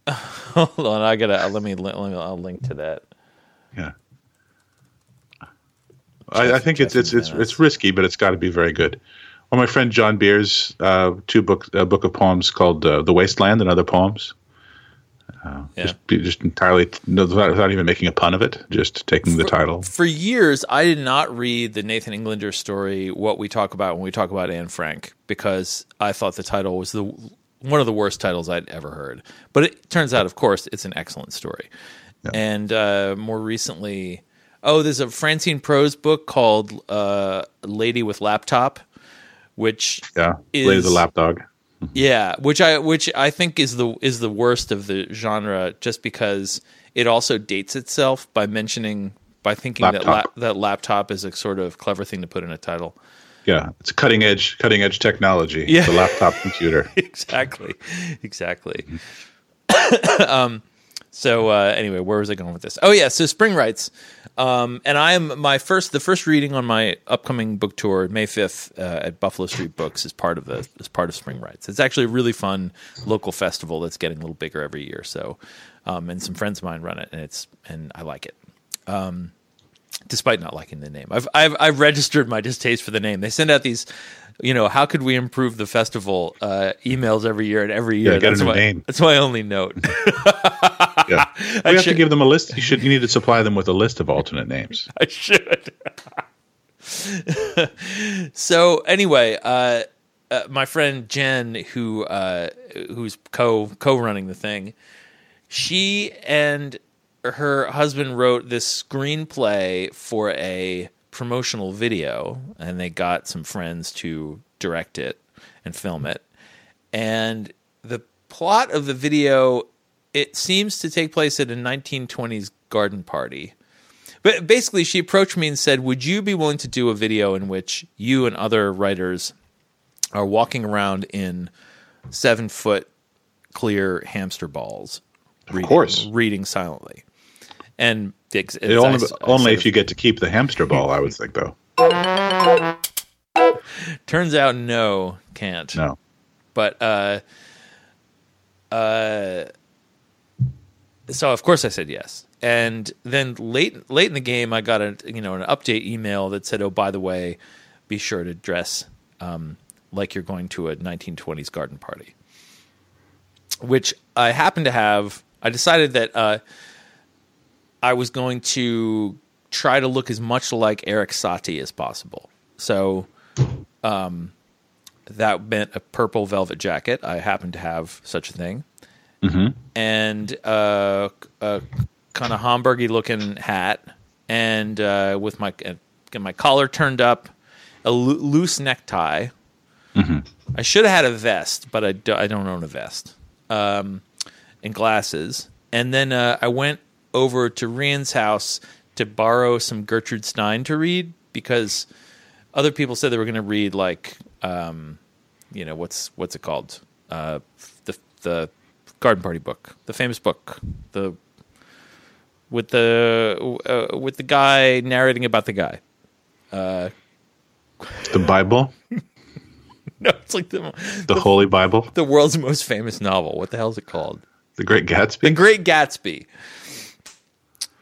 [LAUGHS] hold on, I gotta let me let me I'll link to that. Yeah. I, I think it's it's it's it's risky, but it's got to be very good. Well, my friend John Beer's, uh, two book a book of poems called uh, "The Wasteland" and other poems. Yeah. Just just entirely no, without, without even making a pun of it, just taking the title. For years, I did not read the Nathan Englander story. What we talk about when we talk about Anne Frank, because I thought the title was the one of the worst titles I'd ever heard. But it turns out, of course, it's an excellent story. And uh, more recently, oh, there's a Francine Prose book called uh, "Lady with Laptop," which Yeah, Lady Is- the Lapdog. Yeah, which I which I think is the is the worst of the genre, just because it also dates itself by mentioning by thinking that la- that laptop is a sort of clever thing to put in a title. Yeah, it's a cutting edge cutting edge technology. Yeah. the laptop computer. [LAUGHS] exactly, exactly. [COUGHS] um, so uh, anyway, where was I going with this? Oh yeah, so spring writes, um, and I am my first the first reading on my upcoming book tour May fifth uh, at Buffalo Street Books is part of the is part of spring writes. It's actually a really fun local festival that's getting a little bigger every year. So, um, and some friends of mine run it, and it's and I like it. Um, despite not liking the name. I've, I've I've registered my distaste for the name. They send out these, you know, how could we improve the festival uh, emails every year, and every year Yeah, that's my name. that's my only note. [LAUGHS] Yeah, we have should- to give them a list. You should you need to supply them with a list of alternate names. [LAUGHS] I should. [LAUGHS] so anyway, uh, uh, my friend Jen, who uh, who's co co running the thing, she and her husband wrote this screenplay for a promotional video, and they got some friends to direct it and film it. And the plot of the video it seems to take place at a 1920s garden party. But basically, she approached me and said, "Would you be willing to do a video in which you and other writers are walking around in seven foot clear hamster balls, Of course. reading silently?" And It only, only if you get to keep the hamster ball, I would [LAUGHS] think, though. turns out no, can't. No. but uh uh so of course I said yes. And then late late in the game I got a you know an update email that said, "Oh, by the way, be sure to dress um like you're going to a 1920s garden party." Which I happen to have I decided that uh I was going to try to look as much like Eric Satie as possible. So that meant a purple velvet jacket. I happen to have such a thing, and uh, a kind of Homburgy looking hat, and uh, with my uh, my collar turned up, a loo- loose necktie. I should have had a vest, but I, do, I don't own a vest. Um, and glasses, and then uh, I went over to Rian's house to borrow some Gertrude Stein to read because other people said they were going to read like um, you know what's what's it called? Uh, the the garden party book the famous book the with the uh, with the guy narrating about the guy. The Bible, [LAUGHS] no it's like the the Holy Bible, the world's most famous novel. What the hell is it called? The Great Gatsby. the Great Gatsby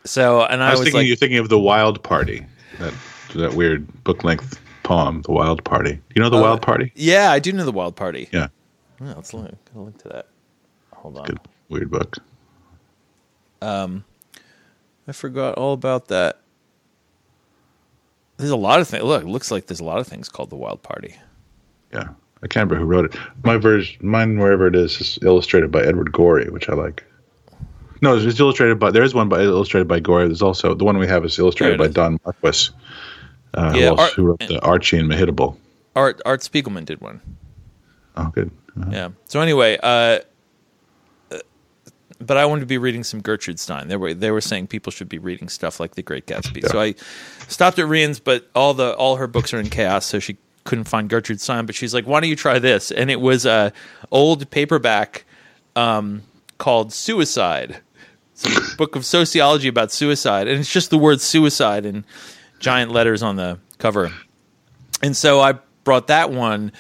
so and I, I was, was, thinking like you're thinking of the Wild Party, that that weird book length poem, the Wild Party. You know the Wild Party? yeah I do know the Wild Party Yeah, yeah, let's look, I'll link to that hold on good weird book. Um, I forgot all about that. There's a lot of things. Look, it looks like there's a lot of things called the Wild Party. Yeah, I can't remember who wrote it. My version, mine, wherever it is, is illustrated by Edward Gorey, which I like. No, it's illustrated by. There is one by illustrated by Gore. There's also the one we have is illustrated by is. Don Marquis, uh, Yeah, who, Art- who wrote the Archie and Mehitabel. Art Art Spiegelman did one. Oh, good. Uh-huh. Yeah. So anyway, uh, uh, but I wanted to be reading some Gertrude Stein. They were they were saying people should be reading stuff like The Great Gatsby. So I stopped at Rian's, but all the all her books are in chaos, so she couldn't find Gertrude Stein. But she's like, "Why don't you try this?" And it was a old paperback um, called Suicide. It's a book of sociology about suicide, and it's just the word suicide in giant letters on the cover. And so I brought that one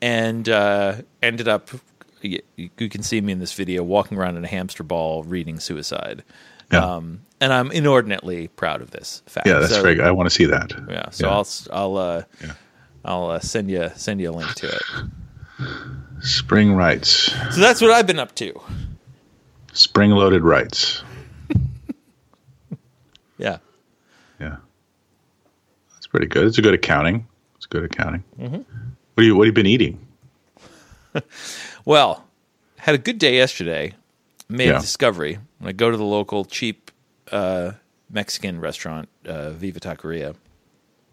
and uh, ended up. You, you can see me in this video walking around in a hamster ball reading Suicide. Yeah. Um, and I'm inordinately proud of this fact. yeah, that's so, very good. I want to see that. Yeah, so Yeah. I'll I'll uh, Yeah. I'll uh, send you send you a link to it. Spring writes, So that's what I've been up to. Spring loaded rights. [LAUGHS] Yeah. Yeah, that's pretty good. It's a good accounting. It's good accounting. Mm-hmm. What do you What have you been eating? [LAUGHS] Well, had a good day yesterday. Made Yeah. a discovery. When I go to the local cheap uh, Mexican restaurant, uh, Viva Taqueria,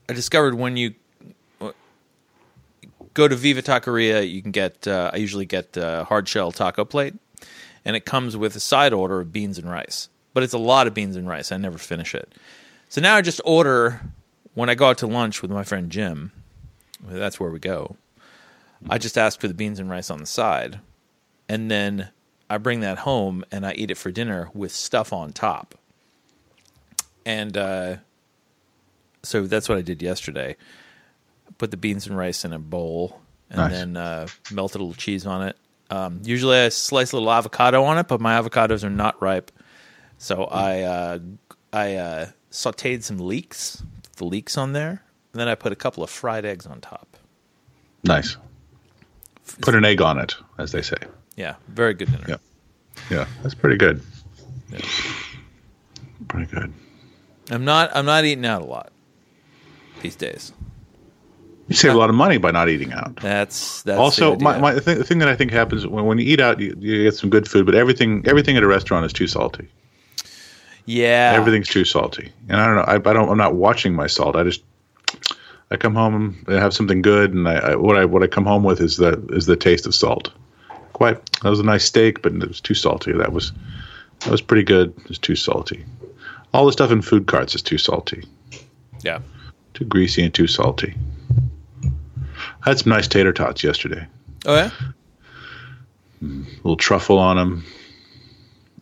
I discovered when you go to Viva Taqueria, you can get. Uh, I usually get a hard shell taco plate, and it comes with a side order of beans and rice. But it's a lot of beans and rice. I never finish it. So now I just order when I go out to lunch with my friend Jim. That's where we go. I just ask for the beans and rice on the side, and then I bring that home and I eat it for dinner with stuff on top. And uh, so that's what I did yesterday. Put the beans and rice in a bowl, and Nice. then uh, melted a little cheese on it. Um, usually I slice a little avocado on it, but my avocados are not ripe, so I uh, I uh, sautéed some leeks, the leeks on there, and then I put a couple of fried eggs on top. Nice. Put an egg on it, as they say. Yeah, very good dinner. Yeah. Yeah, that's pretty good. Pretty good. I'm not I'm not eating out a lot. these days. You save a lot of money by not eating out. That's that's also, the my, my the, thing, the thing that I think happens when, when you eat out, you, you get some good food, but everything everything at a restaurant is too salty. yeah. Everything's too salty, and I don't know. I, I don't. I'm not watching my salt. I just I come home and have something good, and I, I what I what I come home with is the is the taste of salt. Quite. That was a nice steak, but it was too salty. That was that was pretty good. It was too salty. All the stuff in food carts is too salty, Yeah. too greasy, and too salty. I had some nice tater tots yesterday. Oh yeah. A little truffle on them,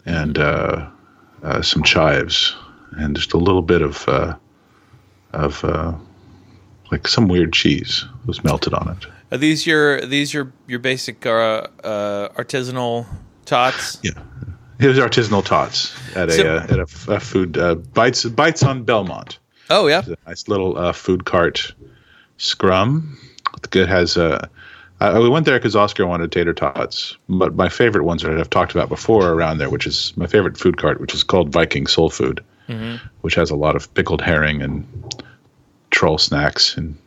and uh, uh, some chives, and just a little bit of uh, of uh, like some weird cheese was melted on it. Are these your are these your your basic uh, uh, artisanal tots? Yeah, it was artisanal tots at a So- uh, at a, a food uh, bites bites on Belmont. Oh yeah. A nice little uh, food cart scrum. It has uh, I, we went there because Oscar wanted tater tots, but my favorite ones that I've talked about before around there, which is my favorite food cart, which is called Viking Soul Food, which has a lot of pickled herring and troll snacks and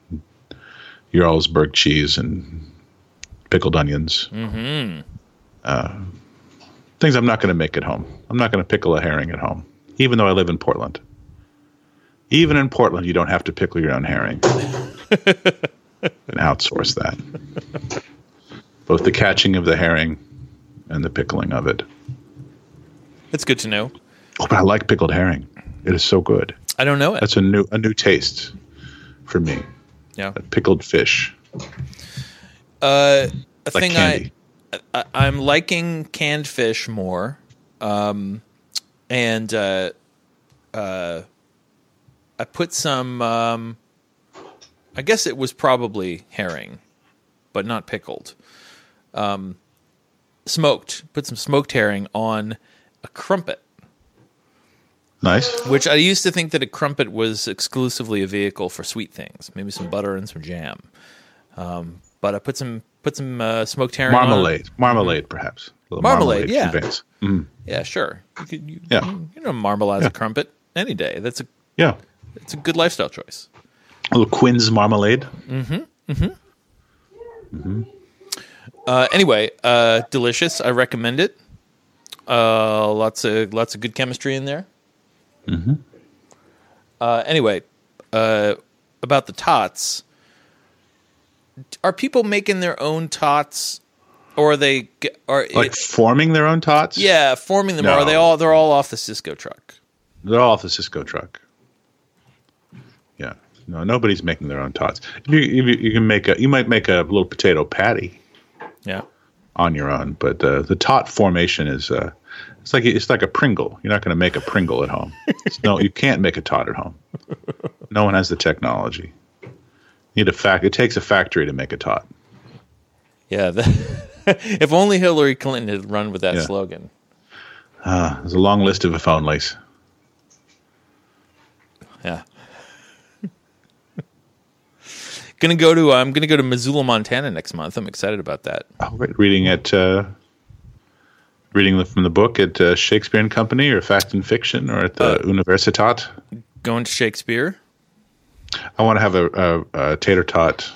Jarlsberg cheese and pickled onions. Mm-hmm. Uh, things I'm not going to make at home. I'm not going to pickle a herring at home, even though I live in Portland. Even in Portland, you don't have to pickle your own herring. [LAUGHS] and outsource that. Both the catching of the herring and the pickling of it. It's good to know. Oh, but I like pickled herring. It is so good. I don't know it. That's a new a new taste for me. yeah. Pickled fish. Uh, a Like thing candy. I, I I'm liking canned fish more, um, and uh, uh, I put some. Um, I guess it was probably herring, but not pickled. Um, smoked. Put some smoked herring on a crumpet. Nice. Which I used to think that a crumpet was exclusively a vehicle for sweet things, maybe some butter and some jam. Um, but I put some put some uh, smoked herring on. Marmalade. Marmalade, perhaps. Little Marmalade, yeah. Mm. Yeah, sure. You could you, Yeah. you know marmalade a crumpet any day. That's a Yeah. it's a good lifestyle choice. A little Quinn's marmalade. Mm-hmm. Mm-hmm. Uh, anyway, uh, delicious. I recommend it. Uh, lots of lots of good chemistry in there. Mm-hmm. Uh, anyway, uh, about the tots. Are people making their own tots, or are they are Like forming their own tots? yeah forming them? Or are they all they're all off the Sysco truck? They're all off the Sysco truck. No, nobody's making their own tots. You, you, you can make a, you might make a little potato patty Yeah, on your own, but uh, the tot formation is, uh, it's like it's like a Pringle. You're not going to make a Pringle at home. It's, no, you can't make a tot at home. No one has the technology. You need a fact. It takes a factory to make a tot. yeah. The, [LAUGHS] if only Hillary Clinton had run with that Yeah. slogan. Uh, there's a long list of if onlys. Yeah. Gonna go to I'm gonna go to Missoula, Montana next month. I'm excited about that. Oh, right. Reading it, uh, reading the, from the book at uh, Shakespeare and Company, or Fact and Fiction, or at the Universitat. Going to Shakespeare. I want to have a, a, a tater tot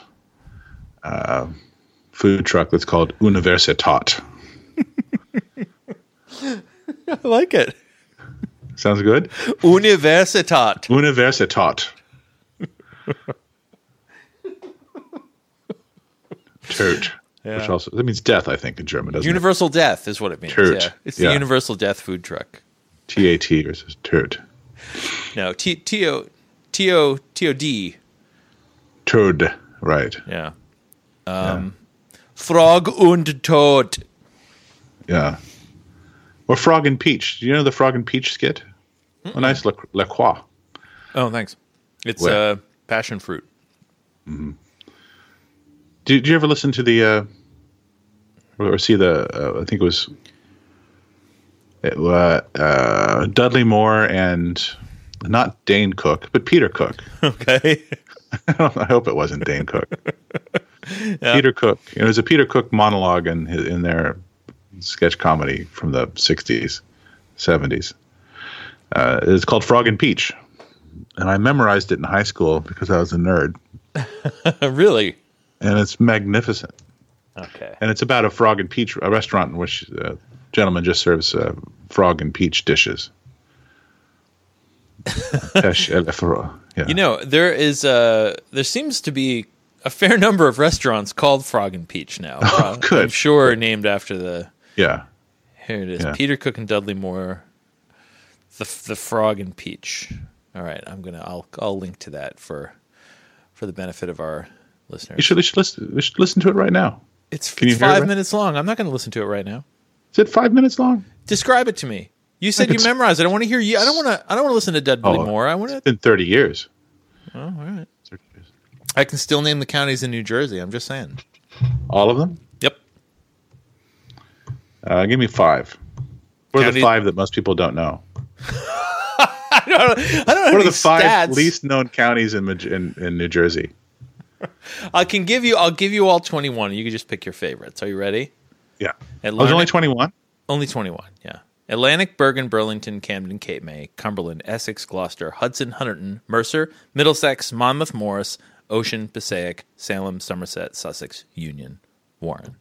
uh, food truck that's called Universitat. [LAUGHS] I like it. Sounds good. Universitat. Universitat. [LAUGHS] Turt. Yeah. Which also that means death, I think, in German, doesn't Universal Death is what it means. Turt. Yeah. It's Yeah. the Universal Death food truck. T A T or says Turt. No, T T O T O T O D. Turd. Right. Yeah. Um Frog und Tod. Yeah. Or Frog and Peach. Do you know the Frog and Peach skit? A nice La, La Croix. Oh, thanks. It's a uh passion fruit. Did, you ever listen to the uh, or, see the? Uh, I think it was it, uh, uh, Dudley Moore and not Dane Cook, but Peter Cook. [LAUGHS] Okay. [LAUGHS] I hope it wasn't Dane Cook. [LAUGHS] Peter Cook. It was a Peter Cook monologue in in their sketch comedy from the '60s, '70s. Uh, it's called Frog and Peach. and I memorized it in high school because I was a nerd, really? And it's magnificent. Okay. And it's about a frog and peach, a restaurant in which a gentleman just serves uh, frog and peach dishes. Peche et le yeah. You know, there is uh there seems to be a fair number of restaurants called Frog and Peach now. [LAUGHS] Uh, good. I'm sure named after the yeah. here it is. Yeah. Peter Cook and Dudley Moore. The the Frog and Peach. All right, I'm gonna I'll I'll link to that for for the benefit of our listeners. You should, you should listen. We should listen to it right now. it's Can it's hear five it? minutes long. I'm not going to listen to it right now. Is it five minutes long? Describe it to me. You said you memorized it. I want to hear you. I don't want to. I don't want to listen to Dudley Oh. Moore. I want to. It's been thirty years. Oh, all right. I can still name the counties in New Jersey. I'm just saying. All of them. Yep. Uh, give me five. What are the five that most people don't know? [LAUGHS] I don't. I don't know What are any the five stats. least known counties in, in in New Jersey? I can give you. I'll give you all 21. You can just pick your favorites. Are you ready? Yeah. I was only twenty one. only 21. Yeah. Atlantic, Bergen, Burlington, Camden, Cape May, Cumberland, Essex, Gloucester, Hudson, Hunterdon, Mercer, Middlesex, Monmouth, Morris, Ocean, Passaic, Salem, Somerset, Sussex, Union, Warren.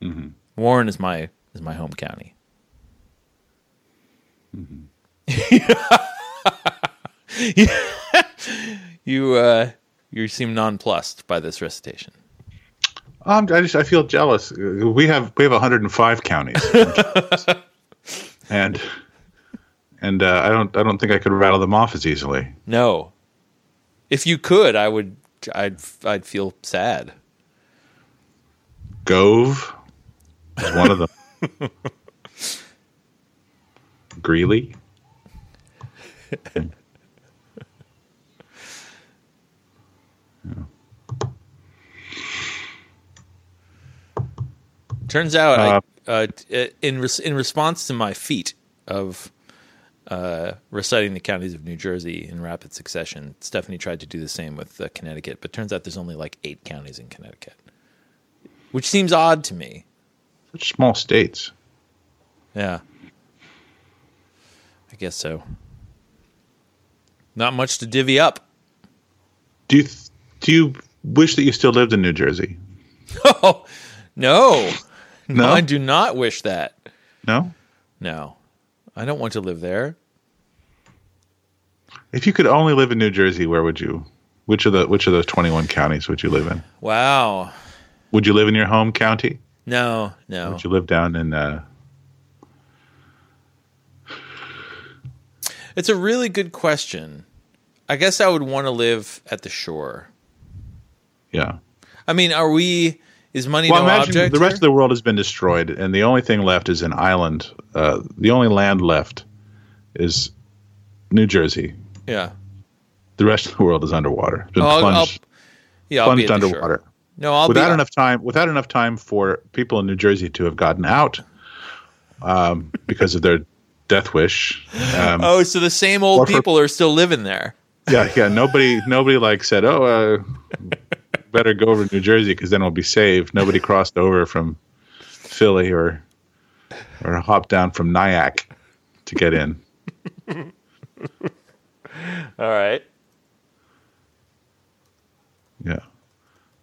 Mm-hmm. Warren is my is my home county. [LAUGHS] you uh, you seem nonplussed by this recitation. Um, I just I feel jealous. We have we have 105 counties, [LAUGHS] and and uh, I don't I don't think I could rattle them off as easily. No. If you could, I would. I'd. I'd feel sad. Gove is one of them. [LAUGHS] Greeley. [LAUGHS] Turns out, Uh, I, uh, in res- in response to my feat of uh, reciting the counties of New Jersey in rapid succession, Stephanie tried to do the same with uh, Connecticut. But turns out there's only like eight counties in Connecticut, which seems odd to me. Such small states. Yeah, I guess so. Not much to divvy up. Do you th- do you wish that you still lived in New Jersey? [LAUGHS] Oh no, no, No? I do not wish that. No. No, I don't want to live there. If you could only live in New Jersey, where would you? Which of the which of those 21 counties would you live in? Wow. Would you live in your home county? No, no. Would you live down in uh, It's a really good question. I guess I would want to live at the shore. Yeah. I mean, are we? Is money Well, no object? the rest here? of the world has been destroyed, and the only thing left is an island. Uh, the only land left is New Jersey. yeah. The rest of the world is underwater. It's been Oh, plunged, I'll- yeah, I'll be plunged underwater. No, I'll without be enough time. Without enough time for people in New Jersey to have gotten out um, [LAUGHS] because of their death wish. Um, Oh, so the same old for- people are still living there. Yeah, yeah. Nobody, nobody like said, "Oh, uh, better go over to New Jersey because then we'll be saved." Nobody [LAUGHS] crossed over from Philly or or hopped down from Nyack to get in. [LAUGHS] All right. Yeah.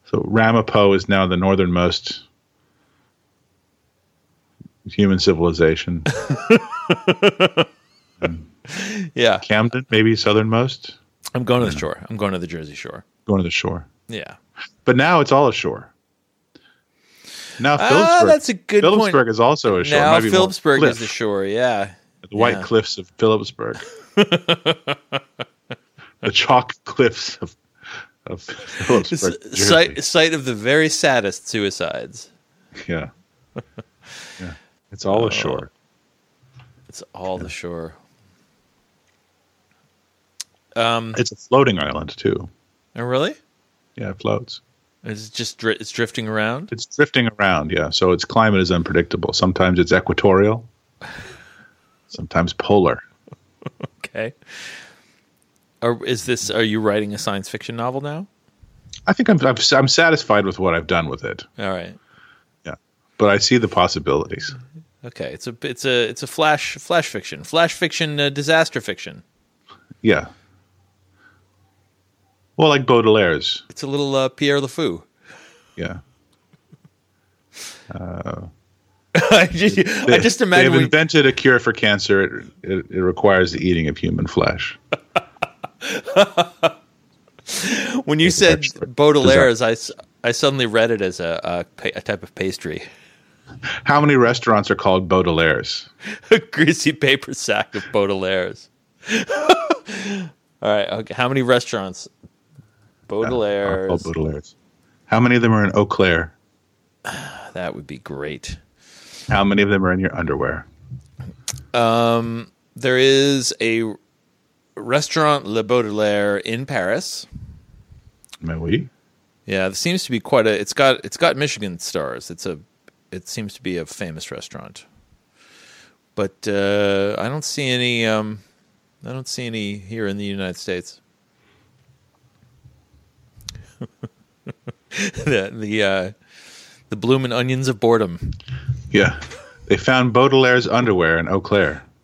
So Ramapo is now the northernmost human civilization. [LAUGHS] Mm. Yeah, Camden, maybe southernmost, I'm going to the shore. I'm going to the Jersey Shore. going to the shore. Yeah. But now it's all ashore. Now Ah, Phillipsburg. that's a good point. Phillipsburg is also ashore. Now Phillipsburg is cliff. the shore. Yeah. the white Yeah. cliffs of Phillipsburg. [LAUGHS] the chalk cliffs of of Phillipsburg. Site site of the very saddest suicides. Yeah. [LAUGHS] yeah. It's all ashore. It's all the shore. Um. It's a floating island too. Oh, really? Yeah, it floats. It's just dri- it's drifting around. It's drifting around, yeah. So its climate is unpredictable. Sometimes it's equatorial, [LAUGHS] sometimes polar. Okay. Or is this? Are you writing a science fiction novel now? I think I'm, I'm I'm satisfied with what I've done with it, All right. Yeah, but I see the possibilities. Okay, it's a it's a it's a flash flash fiction, flash fiction, uh, disaster fiction. Yeah. Well, like Baudelaire's. It's a little uh, Pierre LeFou. Yeah. [LAUGHS] I just, I just imagine They've when, invented a cure for cancer. It, it, it requires the eating of human flesh. [LAUGHS] when you said Dessert. Baudelaire's, I suddenly read it as a, a, a type of pastry. How many restaurants are called Baudelaire's? [LAUGHS] a greasy paper sack of Baudelaire's. All right, okay. How many restaurants? Are called Baudelaire's. Baudelaire's. How many of them are in Eau Claire? [SIGHS] that would be great. How many of them are in your underwear? Um, there is a restaurant Le Baudelaire in Paris. Mais oui. Yeah, it seems to be quite a. It's got it's got Michelin stars. It's a. It seems to be a famous restaurant. But uh, I don't see any. Um, I don't see any here in the United States. [LAUGHS] the the uh, the bloomin' onions of boredom. Yeah. They found Baudelaire's underwear in Eau Claire. [LAUGHS]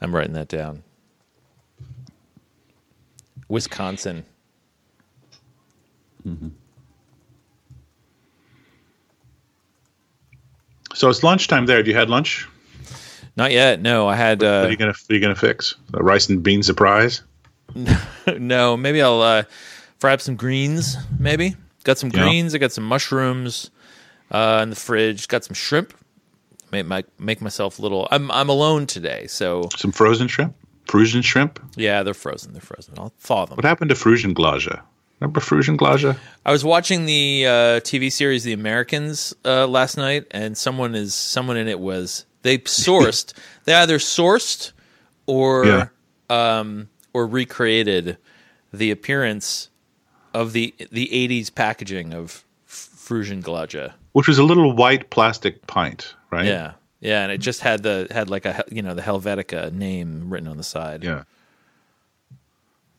I'm writing that down. Wisconsin. So it's lunchtime there. Have you had lunch? Not yet. No, I had. what are Uh, you gonna What are you gonna fix? A rice and bean surprise? [LAUGHS] no, maybe I'll uh, fry up some greens. Maybe got some Yeah. greens. I got some mushrooms uh, in the fridge. Got some shrimp. Make my, make myself a little. I'm I'm alone today, so Some frozen shrimp? Frusian shrimp? yeah, they're frozen. They're frozen. I'll thaw them. What happened to Frusen Glädjé? Remember Frusen Glädjé? I was watching the uh, TV series The Americans uh, last night, and someone is someone in it was they sourced [LAUGHS] they either sourced or Yeah. um, or recreated the appearance of the the '80s packaging of Frusen Glädjé. Which was a little white plastic pint, right? Yeah, yeah, and it just had the had like a you know the Helvetica name written on the side. Yeah.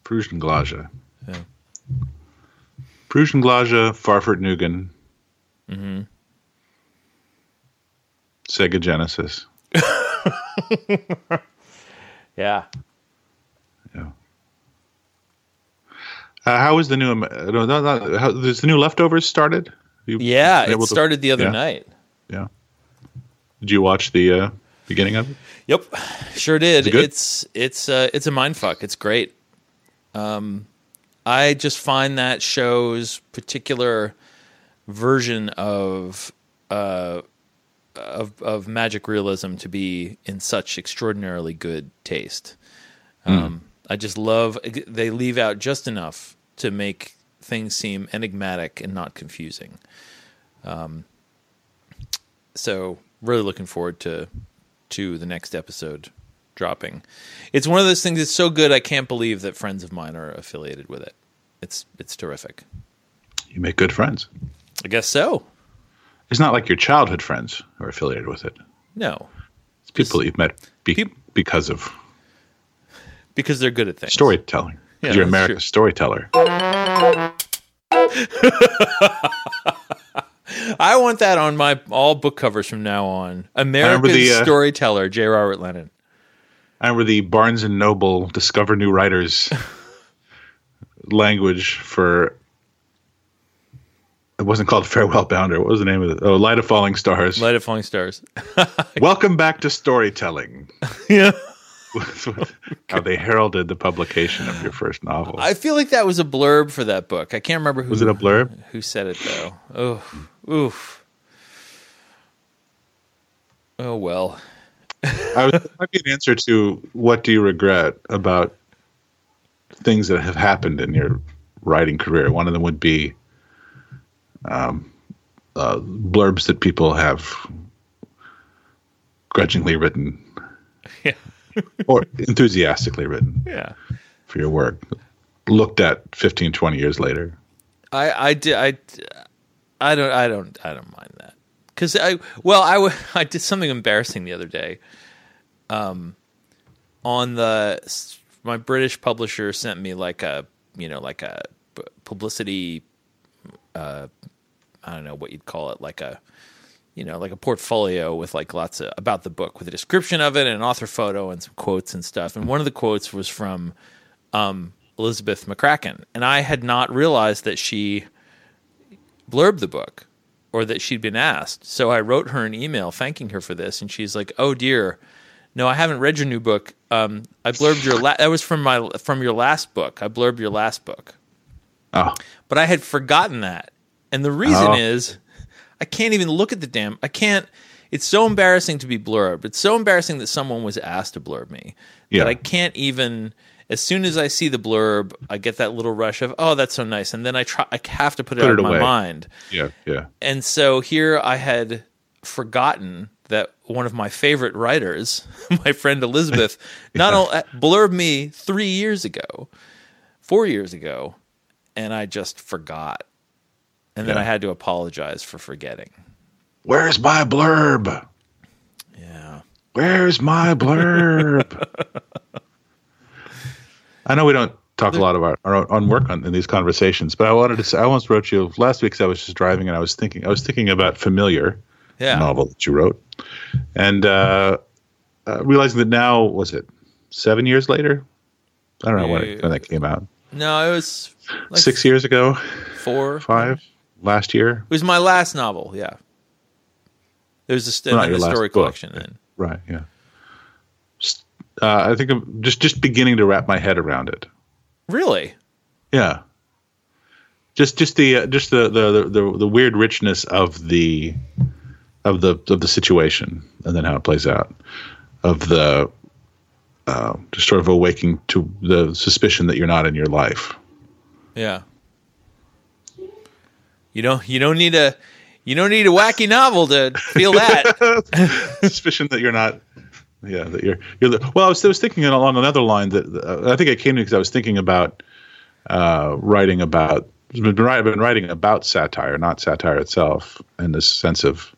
Prussian Glaja. Yeah. Prussian Glaja, Farfurt Nugan. Mm-hmm. Sega Genesis. [LAUGHS] yeah. Yeah. Uh, how is the new? No, no, no, how, is the new leftovers started? Yeah, it to- started the other yeah. night. Yeah. Did you watch the uh, beginning of it? Yep, sure did. it? It's it's uh, it's a mind fuck. It's great. Um, I just find that show's particular version of uh of of magic realism to be in such extraordinarily good taste. Um, I just love they leave out just enough to make things seem enigmatic and not confusing. Um, so really looking forward to to the next episode dropping. It's one of those things that's so good I can't believe that friends of mine are affiliated with it. It's it's terrific. You make good friends. I guess so. It's not like your childhood friends are affiliated with it. No, It's people that you've met be- because of because they're good at things. Storytelling. Yeah, you're America's true. storyteller. [LAUGHS] I want that on my all book covers from now on. America's the, uh, storyteller, J. Robert Lennon. I remember the Barnes and Noble Discover New Writers [LAUGHS] language for. It wasn't called Farewell Bounder. What was the name of it? Oh, Light of Falling Stars. Light of Falling Stars. [LAUGHS] [LAUGHS] Welcome back to storytelling. [LAUGHS] yeah. How they heralded the publication of your first novel. I feel like that was a blurb for that book. I can't remember who was it a blurb? who said it though. Oh, oof. Oh well. I was, that might be an answer to what do you regret about things that have happened in your writing career. One of them would be um, uh, blurbs that people have grudgingly written [LAUGHS] Yeah. or enthusiastically written Yeah. for your work, looked at 15, 20 years later. I I did I I don't I don't I don't mind that because I well I w- [LAUGHS] I did something embarrassing the other day. Um, on the my British publisher sent me like a you know like a publicity uh, I don't know what you'd call it, like a you know, like a portfolio with like lots of about the book with a description of it and an author photo and some quotes and stuff. And one of the quotes was from um, Elizabeth McCracken, and I had not realized that she blurbed the book or that she'd been asked. So I wrote her an email thanking her for this, and she's like, "Oh dear." No, I haven't read your new book. Um, I blurbed your la- that was from my from your last book. I blurbed your last book, Oh, but I had forgotten that. And the reason Oh. is I can't even look at the damn. I can't. It's so embarrassing to be blurbed. It's so embarrassing that someone was asked to blurb me Yeah. that I can't even. As soon as I see the blurb, I get that little rush of, "Oh, that's so nice," and then I try. I have to put it Put out it of my away. mind. yeah, yeah. And so here I had forgotten that one of my favorite writers, [LAUGHS] my friend Elizabeth, not [LAUGHS] only uh, blurbed me three years ago, four years ago, and I just forgot. And then I had to apologize for forgetting. Where's my blurb? Yeah. Where's my blurb? [LAUGHS] I know we don't talk a lot about our own, work on in these conversations, but I wanted to say I once wrote you last week I was just driving and I was thinking I was thinking about familiar Yeah. novel that you wrote, and uh, uh, realizing that now was it seven years later? I don't know when, it, when that came out. No, it was like Six years ago, four, five last year, It was my last novel. Yeah. There's a, st- Well, not your the last story collection. Then right? Yeah. Uh, I think I'm just just beginning to wrap my head around it. really, Yeah. Just just the uh, just the, the the the weird richness of the of the of the situation and then how it plays out of the uh, just sort of awaking to the suspicion that you're not in your life. Yeah. You don't. You don't need a. You don't need a wacky novel to feel that. [LAUGHS] suspicion that you're not yeah that you're you're well I was, I was thinking along another line that uh, I think it came to because I was thinking about uh, writing about I've been, I've been writing about satire not satire itself in this sense of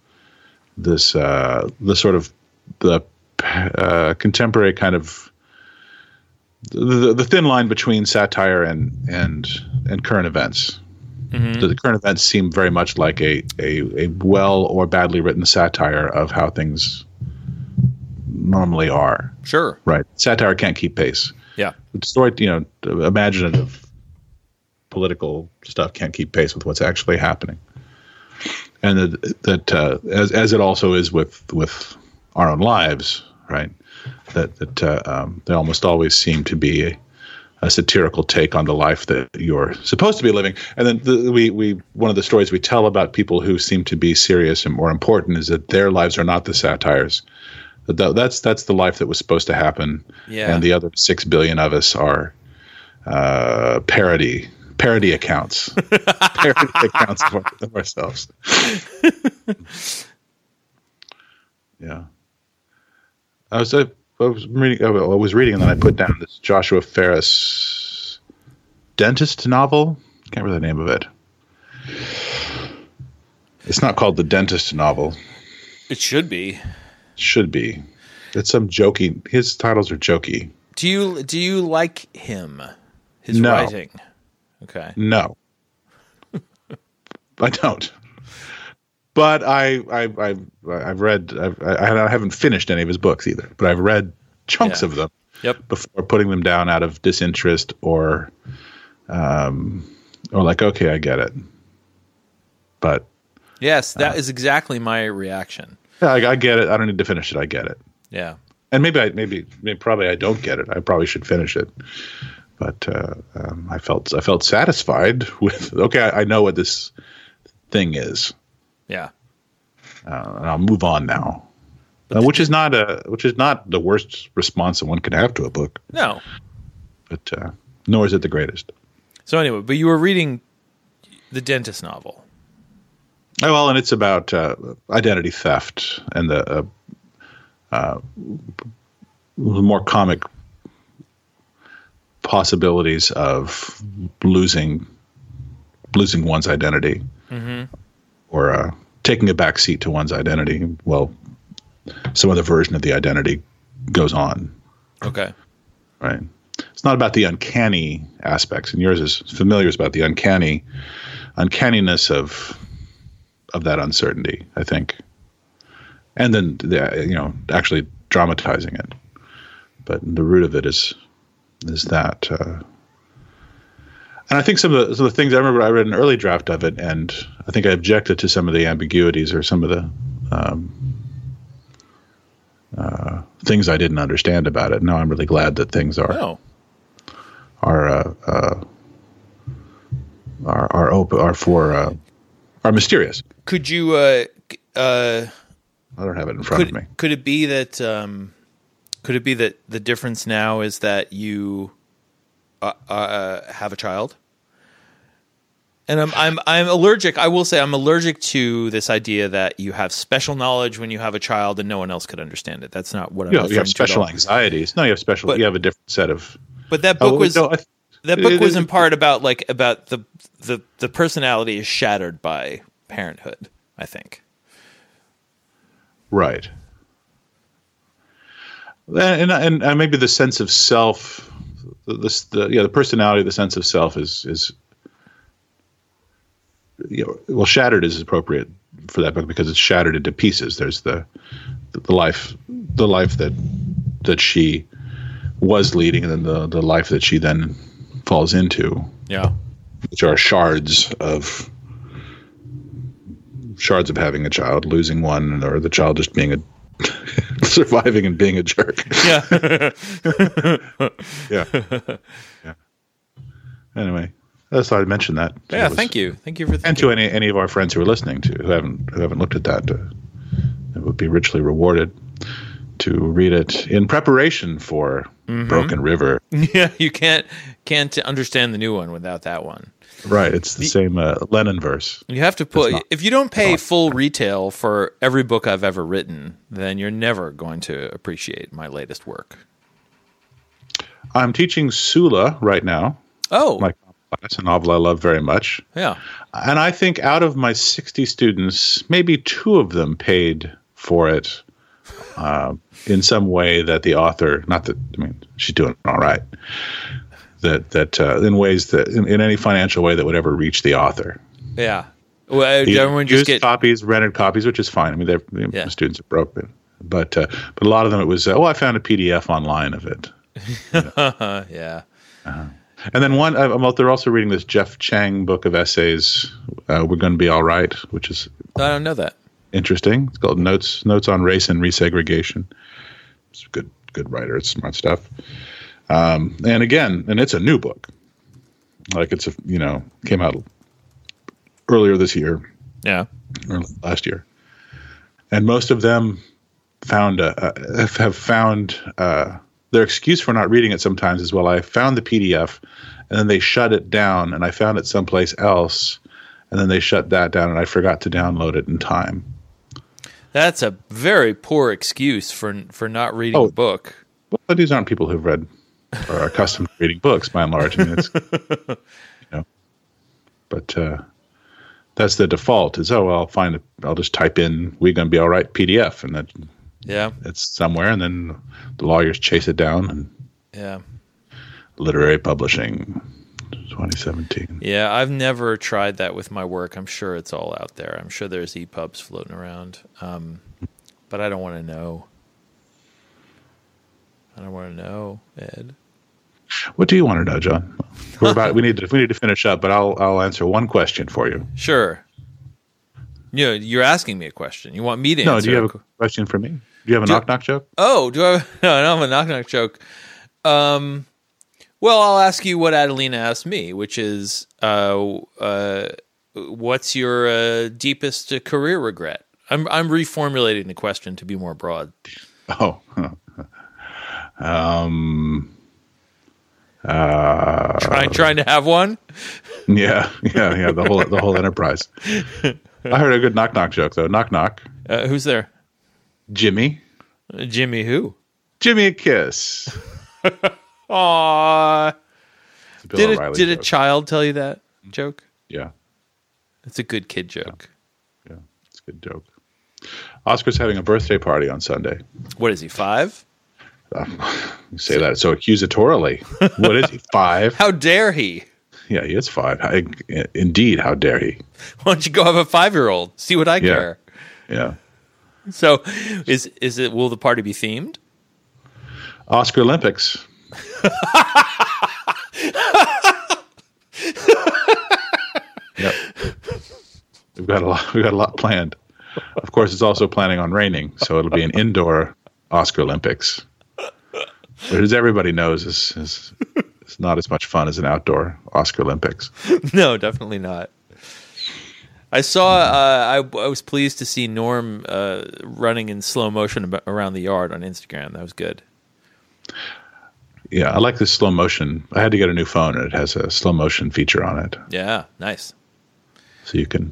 this uh, the sort of the uh, contemporary kind of the, the thin line between satire and and and current events the, the current events seem very much like a, a, a well or badly written satire of how things normally are. sure. Right. Satire can't keep pace. Yeah. the Story, you know, imaginative political stuff can't keep pace with what's actually happening. And that, that uh, as, as it also is with, with our own lives, right? That, that uh, um, they almost always seem to be a, a satirical take on the life that you're supposed to be living. And then the, we, we one of the stories we tell about people who seem to be serious and more important is that their lives are not the satires. That that's that's the life that was supposed to happen. Yeah. And the other six billion of us are uh, parody parody accounts, [LAUGHS] parody accounts of, our, of ourselves. [LAUGHS] yeah. I was I was reading I was reading and then I put down this Joshua Ferris dentist novel. Can't remember the name of it. It's not called the dentist novel. It should be. Should be. It's some jokey. His titles are jokey. Do you do you like him? His No. writing. Okay. No, [LAUGHS] I don't. But I, I, I, I've read. I've, I, I haven't finished any of his books either. But I've read chunks Yeah. of them Yep. before putting them down out of disinterest or, um, or like, okay, I get it. But Yes, Uh. that is exactly my reaction. yeah, I, I get it. I don't need to finish it. I get it. Yeah. and maybe I maybe, maybe probably I don't get it. I probably should finish it. But uh, um, I felt I felt satisfied [LAUGHS] with okay. I, I know what this thing is, Yeah. uh, and I'll move on now. Uh, which is not a which is not the worst response that one could have to a book, No. but uh, nor is it the greatest. So anyway, but you were reading the dentist novel. Oh, well, and it's about uh, identity theft and the uh, uh, the more comic possibilities of losing losing one's identity or uh, taking a back seat to one's identity. Well, some other version of the identity goes on, Okay. right? It's not about the uncanny aspects, and yours is familiar is about the uncanny uncanniness of of that uncertainty. I think, and then the, you know actually dramatizing it. But the root of it is is that. Uh, and I think some of the, some of the things I remember I read an early draft of it, and I think I objected to some of the ambiguities or some of the um, uh, things I didn't understand about it. Now I'm really glad that things are Oh, are uh, uh, are are open are for uh, are mysterious. could you? Uh, uh, I don't have it in front of me. could it be that? Um, could it be that the difference now is that you uh, uh, have a child? And I'm I'm I'm allergic. I will say I'm allergic to this idea that you have special knowledge when you have a child and no one else could understand it. That's not what I'm You, know, you have referring to at special anxieties. No, you have special. But- you have a different set of. But that book Oh, was no, I- that book it was in part about like about the the the personality is shattered by parenthood. I think. Right. And, and and maybe the sense of self, the, the, the yeah the personality, the sense of self is is you know, well shattered is appropriate for that book because it's shattered into pieces. There's the the life the life that that she was leading, and then the the life that she then falls into, Yeah. which are shards of shards of having a child, losing one, or the child just being a [LAUGHS] surviving and being a jerk. Yeah. [LAUGHS] Yeah. yeah. Anyway, that's thought I mentioned that. yeah. Was- Thank you. Thank you for And to any any of our friends who are listening to who haven't who haven't looked at that, uh, it would be richly rewarded to read it in preparation for Mm-hmm. Broken River. [LAUGHS] Yeah. You can't can't understand the new one without that one. Right, it's the same uh, Lennon verse. You have to put not- if you don't pay full retail for every book I've ever written, then you're never going to appreciate my latest work. I'm teaching Sula right now, Oh, my class, a novel I love very much. yeah. And I think out of my 60 students, maybe two of them paid for it uh, in some way that the author, not that, I mean, she's doing all right, that, that uh, in ways that, in, in any financial way that would ever reach the author. Yeah. Well, He everyone just get copies, rented copies, which is fine. I mean, they're, Yeah. the students are broke, but, but, uh, but a lot of them, it was, uh, oh, I found a PDF online of it. uh, [LAUGHS] yeah. And then one, I'm, they're also reading this Jeff Chang book of essays, uh, We're Going to Be All Right, which is I don't know that. interesting. It's called Notes Notes on Race and Resegregation. It's a good good writer. It's smart stuff. Um, and again, and it's a new book. Like it's a you know came out earlier this year Yeah. or last year, and most of them found uh, uh, have found uh, their excuse for not reading it sometimes is well I found the PDF and then they shut it down and I found it someplace else and then they shut that down and I forgot to download it in time. That's a very poor excuse for for not reading Oh. a book. Well, these aren't people who've read or are accustomed to reading books by and large. I mean, it's, [LAUGHS] you know, but uh, that's the default is, oh, well, I'll find it. I'll just type in, we're going to be all right PDF and that Yeah. it's somewhere. And then the lawyers chase it down and Yeah. literary publishing 2017. Yeah, I've never tried that with my work. I'm sure it's all out there. I'm sure there's EPUBs floating around. Um, but I don't want to know. I don't want to know, Ed. What do you want to know, John? We're about, we need to, we need to finish up, but I'll, I'll answer one question for you. Sure. You know, you're asking me a question. You want me to No, answer? do you have a question for me? Do you have a Do- knock knock joke? Oh, do I? [LAUGHS] No, I don't have a knock knock joke. Um, well, I'll ask you what Adelina asked me, which is, uh, uh, what's your uh, deepest uh, career regret? I'm I'm reformulating the question to be more broad. Oh, [LAUGHS] um, uh, Trying trying to have one. yeah, yeah, yeah. The whole the whole enterprise. I heard a good knock knock joke though. Knock knock. Uh, who's there? Jimmy, Uh, Jimmy who? Jimmy a kiss. [LAUGHS] Aww. A Did a, did a child tell you that joke? yeah, It's a good kid joke. yeah. It's a good joke. Oscar's having a birthday party on Sunday. What is he? Five? You [SIGHS] say that so accusatorily. what is he? [LAUGHS] Five? How dare he? Yeah, he is five. I, indeed, how dare he? Why don't you go have a five year old? See what I Yeah. care. Yeah. So, is is it? Will the party be themed? Oscar Olympics. [LAUGHS] yep. We've got a lot. We've got a lot planned. Of course, it's also planning on raining, so it'll be an indoor Oscar Olympics, as everybody knows, is is, is not as much fun as an outdoor Oscar Olympics. [LAUGHS] No, definitely not. I saw. Uh, I, I was pleased to see Norm uh, running in slow motion around the yard on Instagram. That was good. Yeah, I like this slow motion. I had to get a new phone, and it has a slow motion feature on it, Yeah, nice. so you can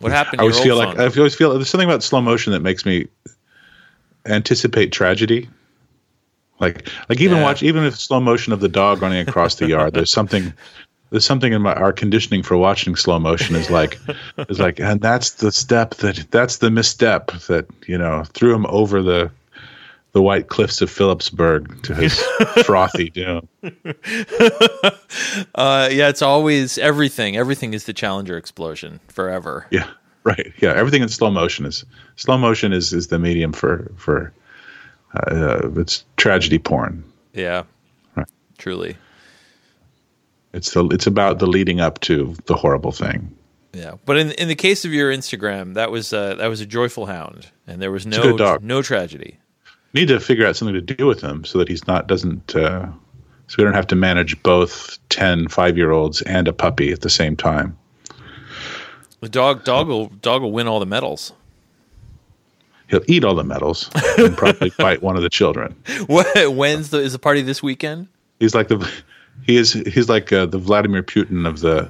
What happened? I always feel old like phone? I always feel there's something about slow motion that makes me anticipate tragedy. Like like even Yeah. watch even if slow motion of the dog running across the yard. There's something there's something in my our conditioning for watching slow motion is like is like and that's the step that that's the misstep that you know threw him over the the white cliffs of Phillipsburg to his [LAUGHS] frothy doom. [LAUGHS] Uh, yeah, it's always everything. Everything is the Challenger explosion forever. Yeah, right. Yeah, everything in slow motion is slow motion is is the medium for for uh, it's tragedy porn. Yeah, Right. truly. It's the it's about the leading up to the horrible thing. Yeah, but in in the case of your Instagram, that was uh, that was a joyful hound, and there was no no tragedy. Need to figure out something to do with him so that he's not doesn't uh, so we don't have to manage both 10 5 year olds and a puppy at the same time. The dog dog will dog will win all the medals. He'll eat all the medals and probably [LAUGHS] bite one of the children. What when's the is the party this weekend? He's like the he is he's like uh, the Vladimir Putin of the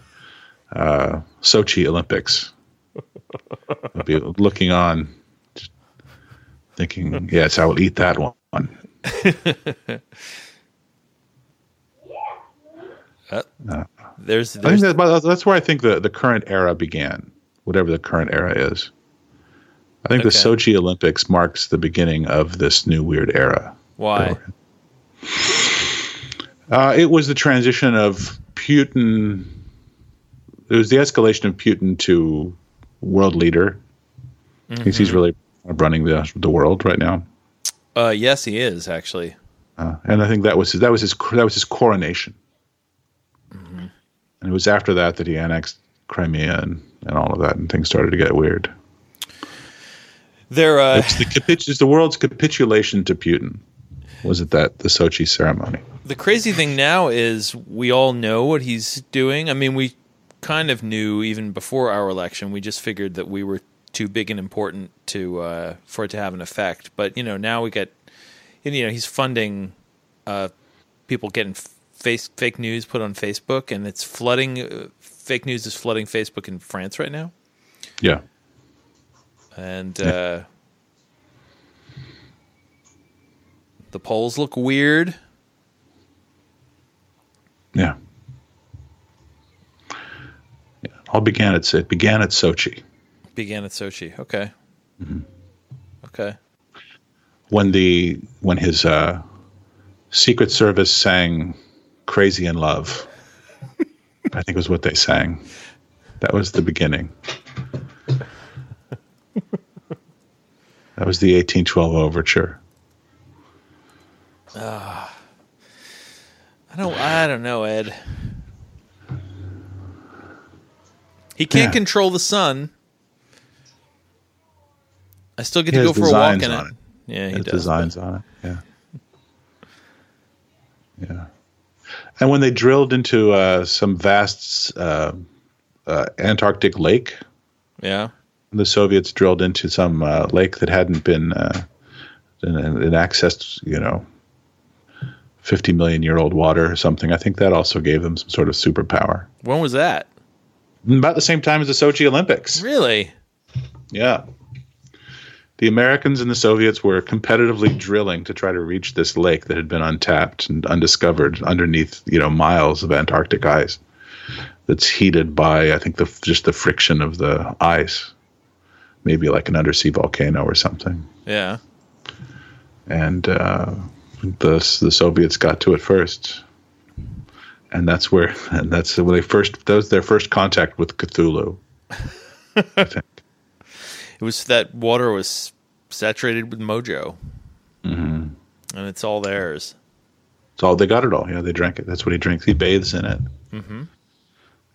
uh, Sochi Olympics. He'll be looking on, thinking, "Yes, I will eat that one." [LAUGHS] There's I think that, that's where I think the, the current era began, whatever the current era is. I think the Sochi Olympics marks the beginning of this new weird era. why Uh, it was the transition of Putin. It was the escalation of Putin to world leader. He's, he's really running the the world right now, uh yes he is actually. uh, and I think that was his, that was his that was his coronation. And it was after that that he annexed Crimea and, and all of that, and things started to get weird. There uh It's the capitu- it's the world's capitulation to Putin. Was it that the Sochi ceremony? the crazy thing now is we all know what he's doing. I mean, we kind of knew even before our election. We just figured that we were too big and important to uh, for it to have an effect. But you know, now we get, you know, he's funding uh, people getting face fake news put on Facebook, and it's flooding. Uh, fake news is flooding Facebook in France right now, Yeah, and uh, the polls look weird. yeah. Yeah, all began at it began at Sochi Began at Sochi. Okay. Okay. when the when his uh, Secret Service sang "Crazy in Love." [LAUGHS] I think was what they sang. That was the beginning. [LAUGHS] that was the 1812 overture. I don't. I don't know, Ed. He can't Yeah. control the sun. I still get He to go for a walk in it. it. Yeah, he does. designs on it. Yeah. Yeah. And when they drilled into uh, some vast uh, uh, Antarctic lake, Yeah. The Soviets drilled into some uh, lake that hadn't been uh, in, in accessed, you know, 50 million year old water or something. I think that also gave them some sort of superpower. When was that? About the same time as the Sochi Olympics. Really? Yeah. The Americans and the Soviets were competitively drilling to try to reach this lake that had been untapped and undiscovered underneath, you know, miles of Antarctic ice. That's heated by, I think, the just the friction of the ice, maybe like an undersea volcano or something. Yeah. And uh, the the Soviets got to it first, and that's where [LAUGHS] and that's when they first that was their first contact with Cthulhu. I [LAUGHS] think. It was that water was saturated with mojo, mm-hmm. and it's all theirs. It's all they got it all. Yeah, they drank it. That's what he drinks. He bathes in it, mm-hmm.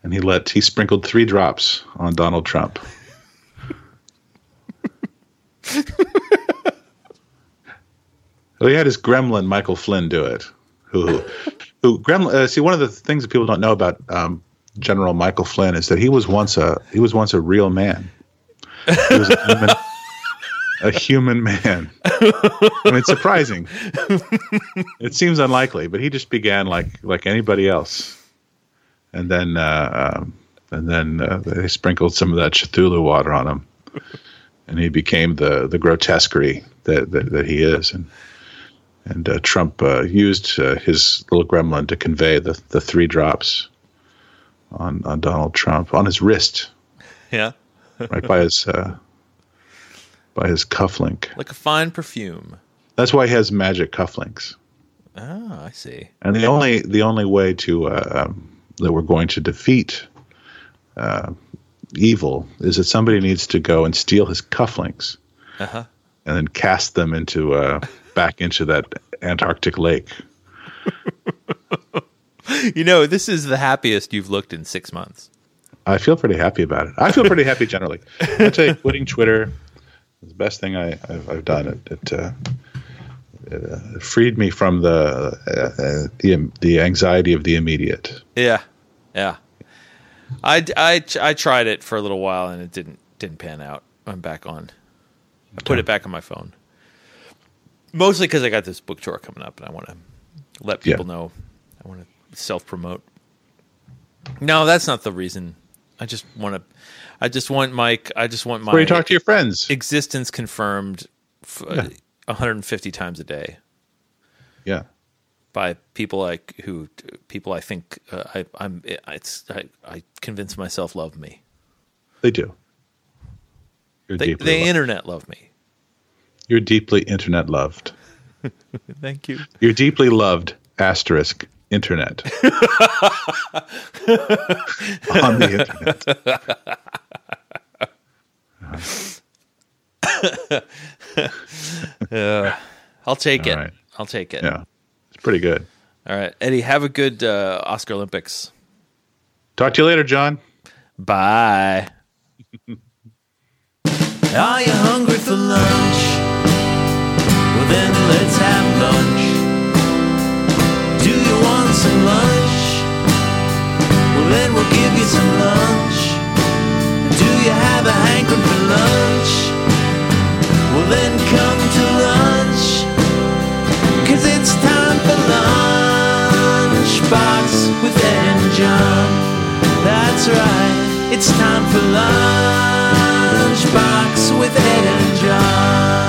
and he let he sprinkled three drops on Donald Trump. Well, he had his gremlin Michael Flynn do it. Who, who gremlin? Uh, see, one of the things that people don't know about um, General Michael Flynn is that he was once a he was once a real man. He was a human, a human man. I mean, it's surprising. it seems unlikely, but he just began like like anybody else, and then uh, um, and then uh, they sprinkled some of that Cthulhu water on him, and he became the the grotesquerie that that, that he is, and and uh, Trump uh, used uh, his little gremlin to convey the the three drops on on Donald Trump on his wrist, Yeah, [LAUGHS] right by his uh, by his cufflink. like a fine perfume. That's why he has magic cufflinks. Oh, I see. And the only the only way to uh, um, that we're going to defeat uh, evil is that somebody needs to go and steal his cufflinks Uh huh. and then cast them into uh, [LAUGHS] back into that Antarctic lake. You know, this is the happiest you've looked in six months. I feel pretty happy about it. I feel pretty happy generally. I tell you, quitting Twitter is the best thing I, I've, I've done. It it, uh, it uh, freed me from the uh, uh, the the anxiety of the immediate. Yeah, yeah. I, I, I tried it for a little while and it didn't didn't pan out. I'm back on. I put it back on my phone. Mostly because I got this book tour coming up and I want to let people Yeah. know. I want to self promote. No, that's not the reason. I just want to. I just want Mike. I just want my Where you talk to your friends. existence confirmed f- uh, 150 times a day Yeah. By people like who people I think uh, I, I'm. It's I, I convince myself love me. They do. You're The, deeply the internet love me. You're deeply internet loved. [LAUGHS] Thank you. You're deeply loved. Asterisk internet. [LAUGHS] On the internet. [LAUGHS] I'll take it. All right. I'll take it. Yeah. It's pretty good. All right, Eddie. Have a good uh, Oscar Olympics. Talk to you later, John. Bye. [LAUGHS] Are you hungry for lunch? Well, then let's have lunch. Do you want some lunch? Well, then we'll give you some lunch. Do you have a hankering for lunch? Well, then come to lunch. Cause it's time lunchbox with Ed and John. That's right, it's time for lunchbox with Ed and John.